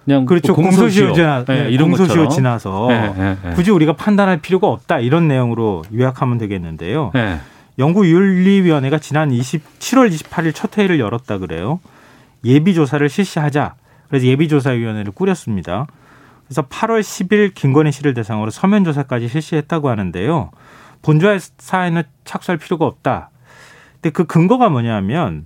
[SPEAKER 2] 그냥
[SPEAKER 10] 그렇죠. 공소시효 지나
[SPEAKER 2] 네,
[SPEAKER 10] 네,
[SPEAKER 2] 이런
[SPEAKER 10] 공소시효
[SPEAKER 2] 것처럼.
[SPEAKER 10] 지나서
[SPEAKER 2] 네.
[SPEAKER 10] 굳이 우리가 판단할 필요가 없다 이런 내용으로 요약하면 되겠는데요.
[SPEAKER 2] 네.
[SPEAKER 10] 연구윤리위원회가 지난 27월 28일 첫 회의를 열었다 그래요. 예비조사를 실시하자. 그래서 예비조사위원회를 꾸렸습니다. 그래서 8월 10일 김건희 씨를 대상으로 서면 조사까지 실시했다고 하는데요. 본조사에는 착수할 필요가 없다. 근데 그 근거가 뭐냐면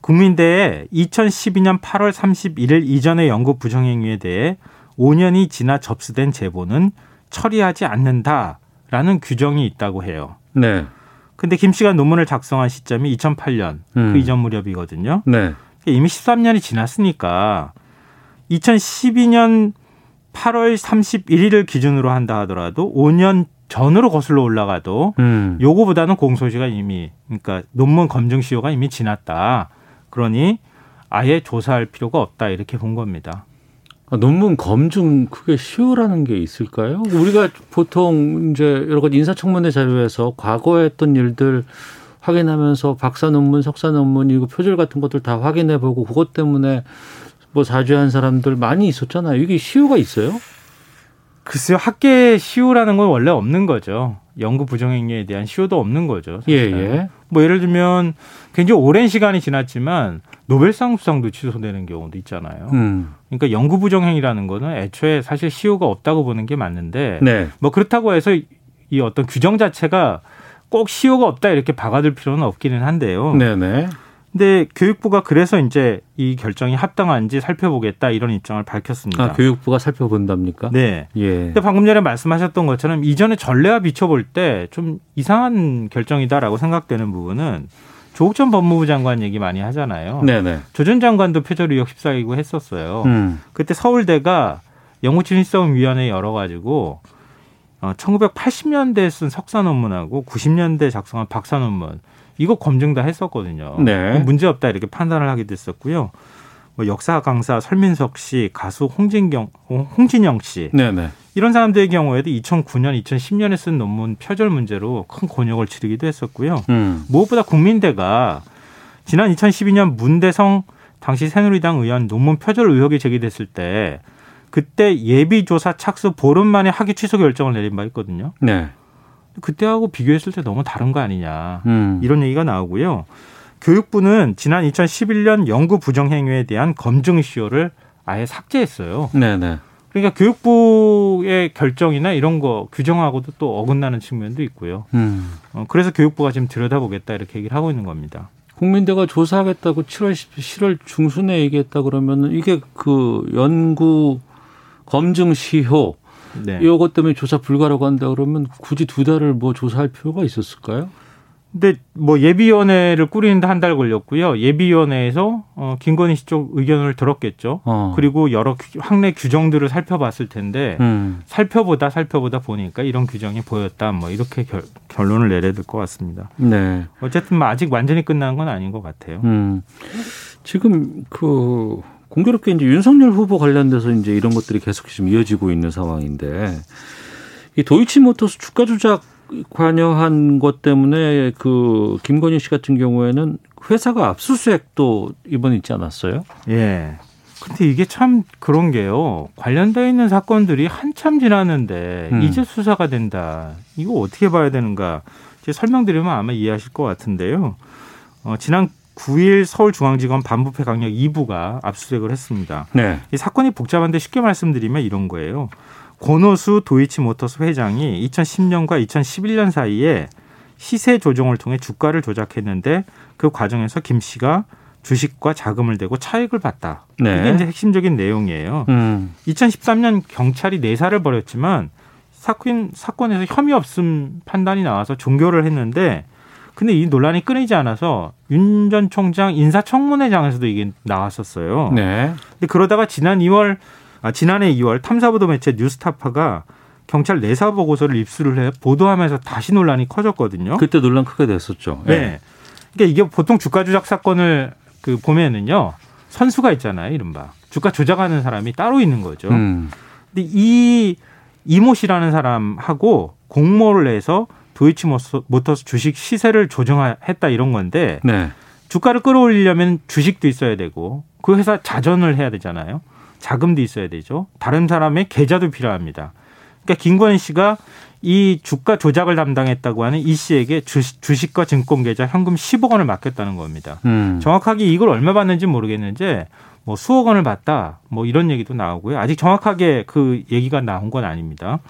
[SPEAKER 10] 국민대에 2012년 8월 31일 이전의 연구 부정행위에 대해 5년이 지나 접수된 제보는 처리하지 않는다라는 규정이 있다고 해요.
[SPEAKER 2] 네.
[SPEAKER 10] 근데 김 씨가 논문을 작성한 시점이 2008년
[SPEAKER 2] 음.
[SPEAKER 10] 그 이전 무렵이거든요.
[SPEAKER 2] 네.
[SPEAKER 10] 이미 13년이 지났으니까 2012년 8월 31일을 기준으로 한다 하더라도 5년 전으로 거슬러 올라가도
[SPEAKER 2] 음.
[SPEAKER 10] 요거보다는 공소시가 이미 그러니까 논문 검증 시효가 이미 지났다. 그러니 아예 조사할 필요가 없다 이렇게 본 겁니다.
[SPEAKER 2] 아, 논문 검증 그게 시효라는 게 있을까요? 우리가 보통 이제 여러 가지 인사청문회 자료에서 과거에 했던 일들 확인하면서 박사 논문, 석사 논문 이거 표절 같은 것들 다 확인해 보고 그것 때문에 뭐 사죄한 사람들 많이 있었잖아요. 이게 시효가 있어요?
[SPEAKER 10] 글쎄요, 학계 시효라는 건 원래 없는 거죠. 연구 부정행위에 대한 시효도 없는 거죠.
[SPEAKER 2] 예,
[SPEAKER 10] 사실은.
[SPEAKER 2] 예.
[SPEAKER 10] 뭐 예를 들면 굉장히 오랜 시간이 지났지만 노벨상 수상도 취소되는 경우도 있잖아요.
[SPEAKER 2] 음.
[SPEAKER 10] 그러니까 연구 부정행위라는 거는 애초에 사실 시효가 없다고 보는 게 맞는데
[SPEAKER 2] 네.
[SPEAKER 10] 뭐 그렇다고 해서 이 어떤 규정 자체가 꼭 시효가 없다 이렇게 박아둘 필요는 없기는 한데요.
[SPEAKER 2] 네네.
[SPEAKER 10] 근데 교육부가 그래서 이제 이 결정이 합당한지 살펴보겠다 이런 입장을 밝혔습니다.
[SPEAKER 2] 아, 교육부가 살펴본답니까?
[SPEAKER 10] 네.
[SPEAKER 2] 예.
[SPEAKER 10] 근데 방금 전에 말씀하셨던 것처럼 이전에 전례와 비춰볼 때 좀 이상한 결정이다라고 생각되는 부분은 조국 전 법무부 장관 얘기 많이 하잖아요.
[SPEAKER 2] 네네.
[SPEAKER 10] 조전 장관도 표절 의혹 휩싸이고 했었어요.
[SPEAKER 2] 음.
[SPEAKER 10] 그때 서울대가 연구진실성위원회 열어가지고 어, 1980년대에 쓴 석사 논문하고 90년대 작성한 박사 논문 이거 검증 다 했었거든요.
[SPEAKER 2] 네.
[SPEAKER 10] 문제 없다 이렇게 판단을 하게 됐었고요. 뭐 역사 강사 설민석 씨, 가수 홍진경, 홍진영 씨
[SPEAKER 2] 네네.
[SPEAKER 10] 이런 사람들의 경우에도 2009년, 2010년에 쓴 논문 표절 문제로 큰 곤욕을 치르기도 했었고요.
[SPEAKER 2] 음.
[SPEAKER 10] 무엇보다 국민대가 지난 2012년 문대성 당시 새누리당 의원 논문 표절 의혹이 제기됐을 때 그때 예비조사 착수 보름 만에 학위 취소 결정을 내린 바 있거든요.
[SPEAKER 2] 네.
[SPEAKER 10] 그때하고 비교했을 때 너무 다른 거 아니냐
[SPEAKER 2] 음.
[SPEAKER 10] 이런 얘기가 나오고요. 교육부는 지난 2011년 연구 부정 행위에 대한 검증 시효를 아예 삭제했어요.
[SPEAKER 2] 네네.
[SPEAKER 10] 그러니까 교육부의 결정이나 이런 거 규정하고도 또 어긋나는 측면도 있고요.
[SPEAKER 2] 음.
[SPEAKER 10] 어, 그래서 교육부가 지금 들여다보겠다 이렇게 얘기를 하고 있는 겁니다.
[SPEAKER 2] 국민대가 조사하겠다고 7월 10, 7월 중순에 얘기했다 그러면은 이게 그 연구 검증 시효
[SPEAKER 10] 네.
[SPEAKER 2] 이것 때문에 조사 불가라고 한다 그러면 굳이 두 달을 뭐 조사할 필요가 있었을까요?
[SPEAKER 10] 근데 뭐 예비위원회를 꾸리는데 한 달 걸렸고요. 예비위원회에서 어, 김건희 씨 쪽 의견을 들었겠죠.
[SPEAKER 2] 어.
[SPEAKER 10] 그리고 여러 규- 학내 규정들을 살펴봤을 텐데
[SPEAKER 2] 음.
[SPEAKER 10] 살펴보다 살펴보다 보니까 이런 규정이 보였다. 뭐 이렇게 결, 결론을 내려야 될 것 같습니다.
[SPEAKER 2] 네.
[SPEAKER 10] 어쨌든 뭐 아직 완전히 끝난 건 아닌 것 같아요.
[SPEAKER 2] 음. 지금 그 공교롭게 이제 윤석열 후보 관련돼서 이제 이런 것들이 계속 좀 이어지고 있는 상황인데 이 도이치모터스 주가 조작 관여한 것 때문에 그 김건희 씨 같은 경우에는 회사가 압수수색도 이번 에 있지 않았어요?
[SPEAKER 10] 예. 근데 이게 참 그런 게요. 관련되어 있는 사건들이 한참 지났는데
[SPEAKER 2] 음.
[SPEAKER 10] 이제 수사가 된다. 이거 어떻게 봐야 되는가? 이제 설명드리면 아마 이해하실 것 같은데요. 어, 지난 9일 서울중앙지검 반부패 강력 2부가 압수수색을 했습니다.
[SPEAKER 2] 네.
[SPEAKER 10] 이 사건이 복잡한데 쉽게 말씀드리면 이런 거예요. 권오수 도이치모터스 회장이 2010년과 2011년 사이에 시세 조정을 통해 주가를 조작했는데 그 과정에서 김 씨가 주식과 자금을 대고 차익을 봤다.
[SPEAKER 2] 네.
[SPEAKER 10] 이게 이제 핵심적인 내용이에요.
[SPEAKER 2] 음.
[SPEAKER 10] 2013년 경찰이 내사를 벌였지만 사건 사건에서 혐의 없음 판단이 나와서 종결을 했는데 근데 이 논란이 끊이지 않아서 윤 전 총장 인사청문회장에서도 이게 나왔었어요.
[SPEAKER 2] 네.
[SPEAKER 10] 근데 그러다가 지난 2월 아, 지난해 2월 탐사보도 매체 뉴스타파가 경찰 내사 보고서를 입수를 해 보도하면서 다시 논란이 커졌거든요.
[SPEAKER 2] 그때 논란 크게 됐었죠.
[SPEAKER 10] 네. 그러니까 이게 보통 주가 조작 사건을 그 보면은요 선수가 있잖아요, 이른바 주가 조작하는 사람이 따로 있는 거죠.
[SPEAKER 2] 음.
[SPEAKER 10] 근데 이 이모 씨라는 사람하고 공모를 해서 도이치모터스 주식 시세를 조정했다 이런 건데
[SPEAKER 2] 네.
[SPEAKER 10] 주가를 끌어올리려면 주식도 있어야 되고 그 회사 자전을 해야 되잖아요. 자금도 있어야 되죠. 다른 사람의 계좌도 필요합니다. 그러니까 김건희 씨가 이 주가 조작을 담당했다고 하는 이 씨에게 주식, 주식과 증권 계좌 현금 10억 원을 맡겼다는 겁니다.
[SPEAKER 2] 음.
[SPEAKER 10] 정확하게 이걸 얼마 받는지 모르겠는데 뭐 수억 원을 받다 뭐 이런 얘기도 나오고요. 아직 정확하게 그 얘기가 나온 건 아닙니다.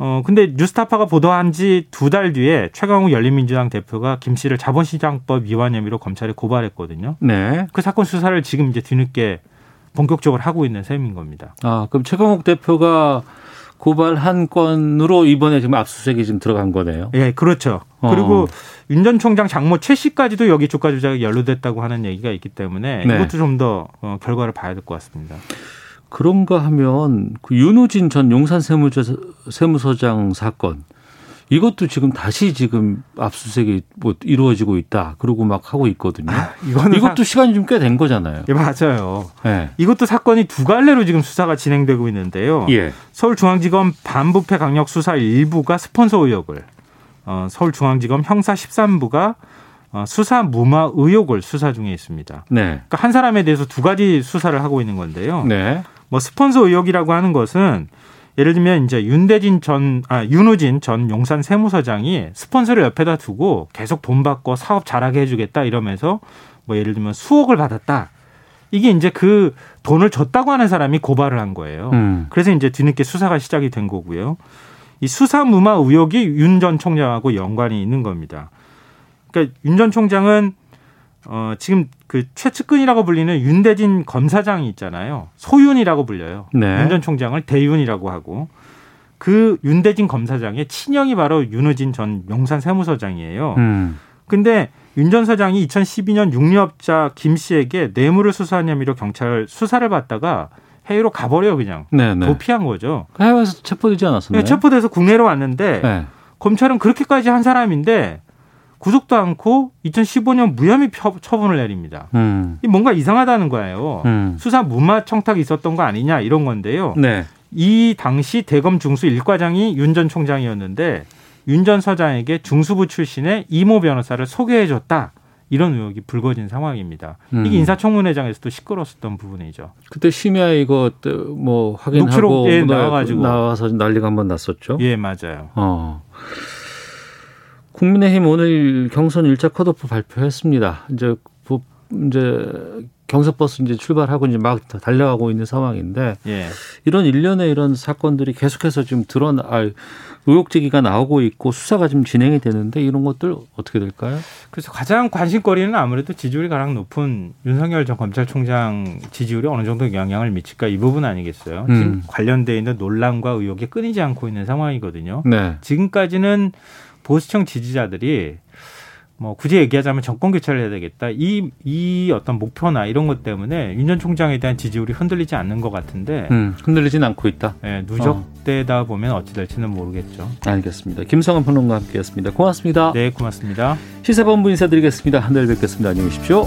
[SPEAKER 10] 어 근데 뉴스타파가 보도한 지 두 달 뒤에 최강욱 열린민주당 대표가 김 씨를 자본시장법 위반 혐의로 검찰에 고발했거든요.
[SPEAKER 2] 네.
[SPEAKER 10] 그 사건 수사를 지금 이제 뒤늦게 본격적으로 하고 있는 셈인 겁니다.
[SPEAKER 2] 아, 그럼 최강욱 대표가 고발한 건으로 이번에 지금 압수수색이 지금 들어간 거네요.
[SPEAKER 10] 예, 그렇죠.
[SPEAKER 2] 어.
[SPEAKER 10] 그리고 윤 전 총장 장모 최 씨까지도 여기 주가 조작에 연루됐다고 하는 얘기가 있기 때문에
[SPEAKER 2] 네.
[SPEAKER 10] 이것도 좀더 어, 결과를 봐야 될 것 같습니다.
[SPEAKER 2] 그런가 하면 그 윤우진 전 용산 세무조, 세무서장 사건 이것도 지금 다시 지금 압수수색이 뭐 이루어지고 있다. 그러고 막 하고 있거든요.
[SPEAKER 10] 이거는
[SPEAKER 2] 이것도 시간이 좀 꽤 된 거잖아요.
[SPEAKER 10] 예, 맞아요.
[SPEAKER 2] 네.
[SPEAKER 10] 이것도 사건이 두 갈래로 지금 수사가 진행되고 있는데요.
[SPEAKER 2] 예.
[SPEAKER 10] 서울중앙지검 반부패 강력 수사 일부가 스폰서 의혹을, 어, 서울중앙지검 형사 13부가 어, 수사 무마 의혹을 수사 중에 있습니다.
[SPEAKER 2] 네.
[SPEAKER 10] 그러니까 한 사람에 대해서 두 가지 수사를 하고 있는 건데요.
[SPEAKER 2] 네.
[SPEAKER 10] 뭐 스폰서 의혹이라고 하는 것은 예를 들면 이제 윤대진 전, 아, 윤우진 전 용산 세무서장이 스폰서를 옆에다 두고 계속 돈 받고 사업 잘하게 해주겠다 이러면서 뭐 예를 들면 수억을 받았다. 이게 이제 그 돈을 줬다고 하는 사람이 고발을 한 거예요.
[SPEAKER 2] 음.
[SPEAKER 10] 그래서 이제 뒤늦게 수사가 시작이 된 거고요. 이 수사 무마 의혹이 윤 전 총장하고 연관이 있는 겁니다. 그러니까 윤 전 총장은 어, 지금 그 최측근이라고 불리는 윤대진 검사장이 있잖아요. 소윤이라고 불려요.
[SPEAKER 2] 네.
[SPEAKER 10] 윤전 총장을 대윤이라고 하고 그 윤대진 검사장의 친형이 바로 윤우진 전 용산 세무서장이에요.
[SPEAKER 2] 음.
[SPEAKER 10] 근데 윤전 서장이 2012년 육류업자 김 씨에게 뇌물을 수사한 혐의로 경찰 수사를 받다가 해외로 가버려요 그냥
[SPEAKER 2] 네네.
[SPEAKER 10] 도피한 거죠.
[SPEAKER 2] 해외에서 체포되지 않았었나요?
[SPEAKER 10] 네, 체포돼서 국내로 왔는데
[SPEAKER 2] 네.
[SPEAKER 10] 검찰은 그렇게까지 한 사람인데 구속도 않고 2015년 무혐의 처- 처분을 내립니다.
[SPEAKER 2] 음.
[SPEAKER 10] 이 뭔가 이상하다는 거예요.
[SPEAKER 2] 음.
[SPEAKER 10] 수사 무마 청탁이 있었던 거 아니냐 이런 건데요.
[SPEAKER 2] 네.
[SPEAKER 10] 이 당시 대검 중수 1과장이 윤 전 총장이었는데 윤 전 서장에게 중수부 출신의 이모 변호사를 소개해줬다. 이런 의혹이 불거진 상황입니다.
[SPEAKER 2] 음.
[SPEAKER 10] 이게 인사청문회장에서도 시끄러웠었던 부분이죠.
[SPEAKER 2] 그때 심야 이거 또뭐 확인하고
[SPEAKER 10] 녹취록에
[SPEAKER 2] 나-
[SPEAKER 10] 나와가지고.
[SPEAKER 2] 나와서 난리가 한번 났었죠.
[SPEAKER 10] 예, 맞아요.
[SPEAKER 2] 어. 국민의힘 오늘 경선 일자 컷오프 발표했습니다. 이제 부- 이제 경선버스 이제 출발하고 이제 막 달려가고 있는 상황인데
[SPEAKER 10] 예.
[SPEAKER 2] 이런 일련의 이런 사건들이 계속해서 지금 드러나 아, 의혹 제기가 나오고 있고 수사가 지금 진행이 되는데 이런 것들 어떻게 될까요?
[SPEAKER 10] 그래서 가장 관심거리는 아무래도 지지율이 가장 높은 윤석열 전 검찰총장 지지율이 어느 정도 영향을 미칠까 이 부분 아니겠어요.
[SPEAKER 2] 음.
[SPEAKER 10] 지금 관련돼 있는 논란과 의혹이 끊이지 않고 있는 상황이거든요.
[SPEAKER 2] 네.
[SPEAKER 10] 지금까지는 보수층 지지자들이 뭐 굳이 얘기하자면 정권 교체를 해야 되겠다. 이, 이 어떤 목표나 이런 것 때문에 윤 전 총장에 대한 지지율이 흔들리지 않는 것 같은데
[SPEAKER 2] 음, 흔들리진 않고 있다.
[SPEAKER 10] 예, 누적되다 보면 어찌 될지는 모르겠죠.
[SPEAKER 2] 알겠습니다. 김성은 평론가 함께 했습니다. 고맙습니다.
[SPEAKER 10] 네, 고맙습니다.
[SPEAKER 2] 시사본부 인사드리겠습니다. 내일 뵙겠습니다. 안녕히 계십시오.